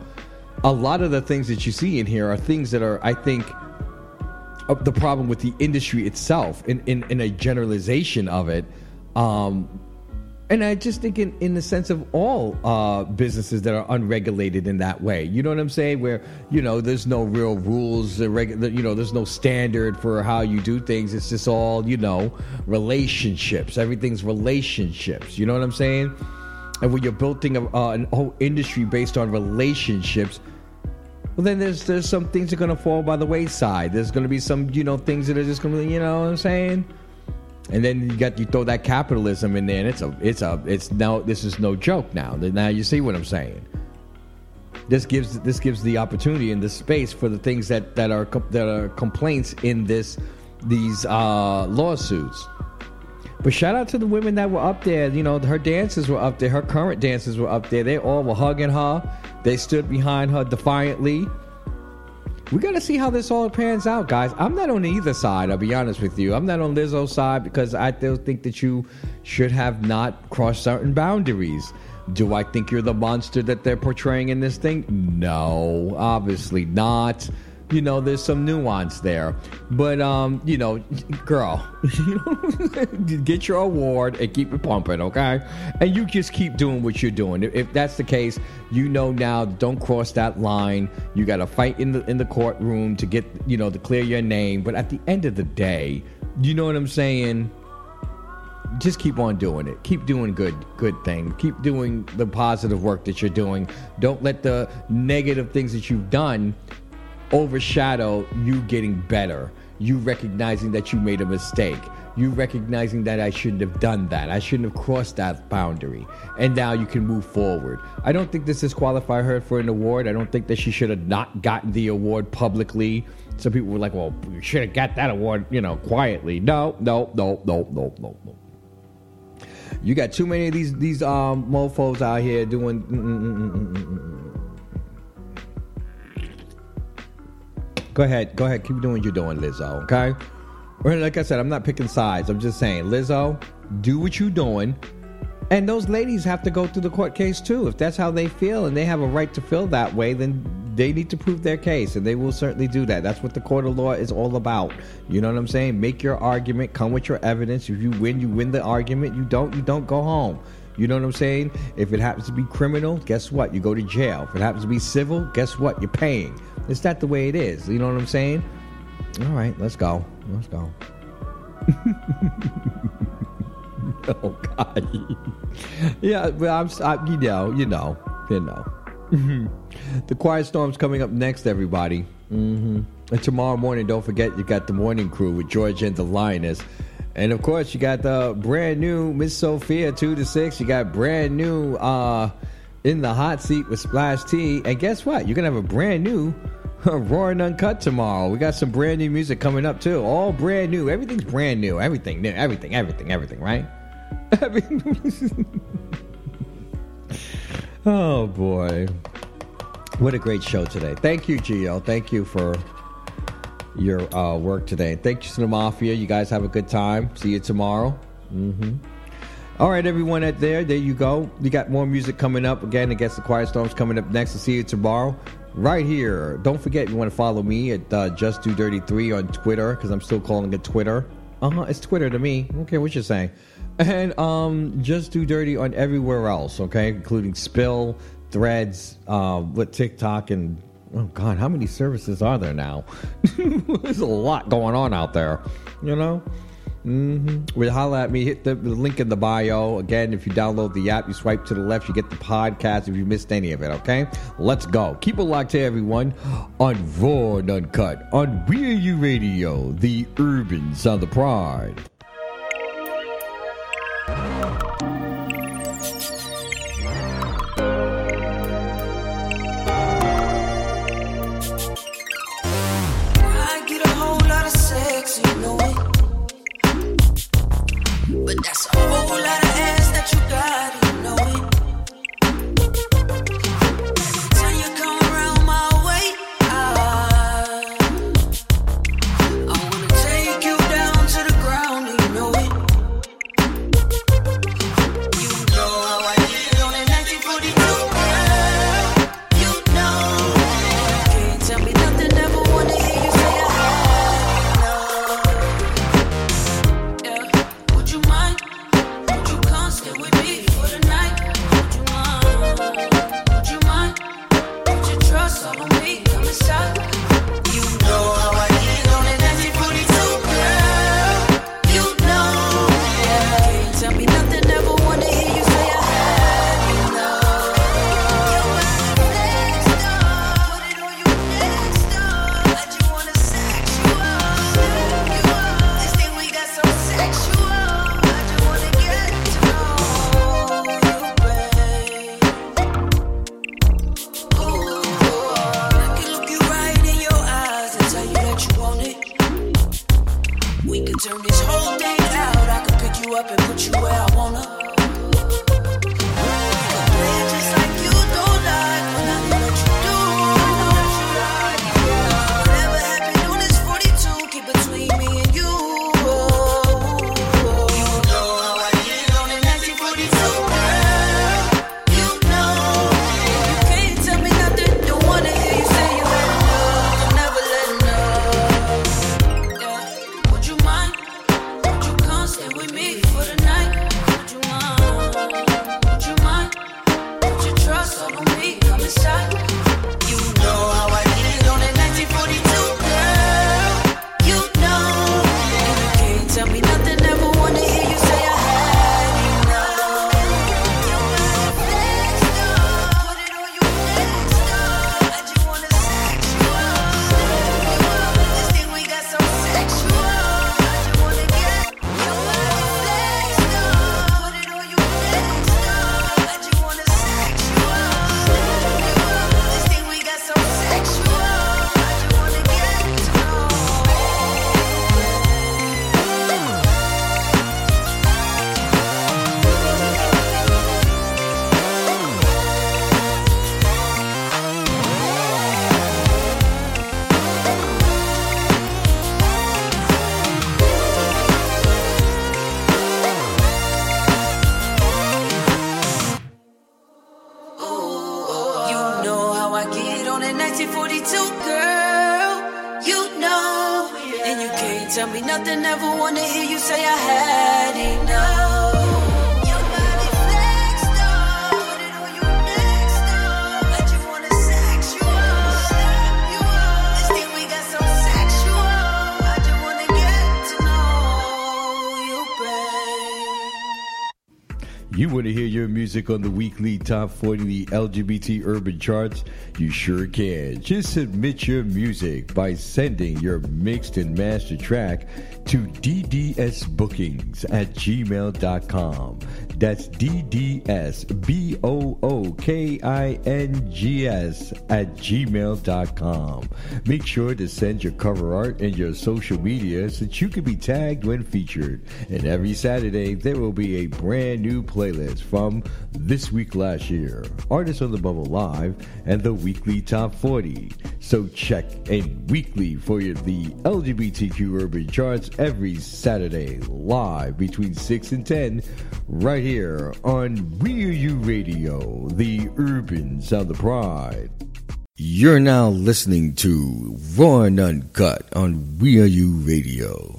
A lot of the things that you see in here are things that are, I think, the problem with the industry itself in, in, in a generalization of it. Um, and I just think in, in the sense of all uh, businesses that are unregulated in that way. You know what I'm saying? Where, you know, there's no real rules, you know, there's no standard for how you do things. It's just all, you know, relationships. Everything's relationships. You know what I'm saying? And when you're building a, uh, an whole industry based on relationships, well then there's there's some things that are gonna fall by the wayside. There's gonna be some you know things that are just gonna you know what I'm saying. And then you got you throw that capitalism in there, and it's a it's a it's now this is no joke now. Now you see what I'm saying. This gives this gives the opportunity and the space for the things that that are that are complaints in this these uh, lawsuits. But shout out to the women that were up there. You know, her dances were up there. Her current dances were up there. They all were hugging her. They stood behind her defiantly. We got to see how this all pans out, guys. I'm not on either side. I'll be honest with you. I'm not on Lizzo's side because I still think that you should have not crossed certain boundaries. Do I think you're the monster that they're portraying in this thing? No, obviously not. You know, there's some nuance there. But um, you know, girl, [LAUGHS] get your award and keep it pumping, okay? And you just keep doing what you're doing. If- that's the case, you know now don't cross that line. You got to fight in the in the courtroom to get, you know, to clear your name, but at the end of the day, you know what I'm saying? just keep on doing it. Keep doing good good thing. Keep doing the positive work that you're doing. Don't let the negative things that you've done overshadow you getting better. You recognizing that you made a mistake. You recognizing that I shouldn't have done that. I shouldn't have crossed that boundary. And now you can move forward. I don't think this disqualify her for an award. I don't think that she should have not gotten the award publicly. Some people were like, well, you should have got that award, you know, quietly. No, no, no, no, no, no, no. You got too many of these these um mofos out here doing. mm, mm, mm, mm Go ahead, go ahead, keep doing what you're doing, Lizzo. Okay. Or like I said, I'm not picking sides. I'm just saying, Lizzo, do what you're doing. And those ladies have to go through the court case too. If that's how they feel and they have a right to feel that way, then they need to prove their case and they will certainly do that. That's what the court of law is all about. You know what I'm saying? Make your argument, come with your evidence. If you win, you win the argument. You don't, you don't go home. You know what I'm saying? If it happens to be criminal, guess what? You go to jail. If it happens to be civil, guess what? You're paying. It's that the way it is. You know what I'm saying? All right, let's go. Let's go. [LAUGHS] oh God. [LAUGHS] yeah, but I'm, I, you know, you know, you know. [LAUGHS] the Quiet Storm's coming up next, everybody. hmm And tomorrow morning, don't forget you got the morning crew with George and the Lioness. And of course, you got the brand new Miss Sophia, 2 to 6. You got brand new uh in the hot seat with Splash T. And guess what? You're to have a brand new [LAUGHS] Raw and Uncut tomorrow. We got some brand new music coming up, too. All brand new. Everything's brand new. Everything new. Everything, everything, everything, right? [LAUGHS] [LAUGHS] oh, boy. What a great show today. Thank you, Gio. Thank you for your uh, work today. Thank you to the Mafia. You guys have a good time. See you tomorrow. hmm All right, everyone at there, there you go. You got more music coming up. Again, against the Quiet Storm's coming up next. To see you tomorrow, right here. Don't forget, you want to follow me at uh, Just Do Dirty Three on Twitter because I'm still calling it Twitter. Uh huh. It's Twitter to me. Okay, what you're saying. And um, Just Do Dirty on everywhere else. Okay, including Spill, Threads, uh, with TikTok and oh god, how many services are there now? [LAUGHS] There's a lot going on out there. You know. Mm-hmm. Well, holla at me. Hit the, link in the bio. Again, if you download the app, you swipe to the left, you get the podcast if you missed any of it, okay? Let's go. Keep it locked to everyone on Raw Uncut on We Are You Radio, the urban sound of pride. music on the weekly top 40 the LGBT urban charts? You sure can. Just submit your music by sending your mixed and master track to ddsbookings at gmail.com. That's ddsbookings at gmail.com. Make sure to send your cover art and your social media so that you can be tagged when featured. And every Saturday, there will be a brand new playlist from This Week Last Year, Artists on the Bubble Live, and the Weekly Top 40. So check in weekly for the LGBTQ Urban Charts every Saturday, live between 6 and 10, right here on Real Radio, the urban sound of pride. You're now listening to Raw and Uncut on We Are You Radio.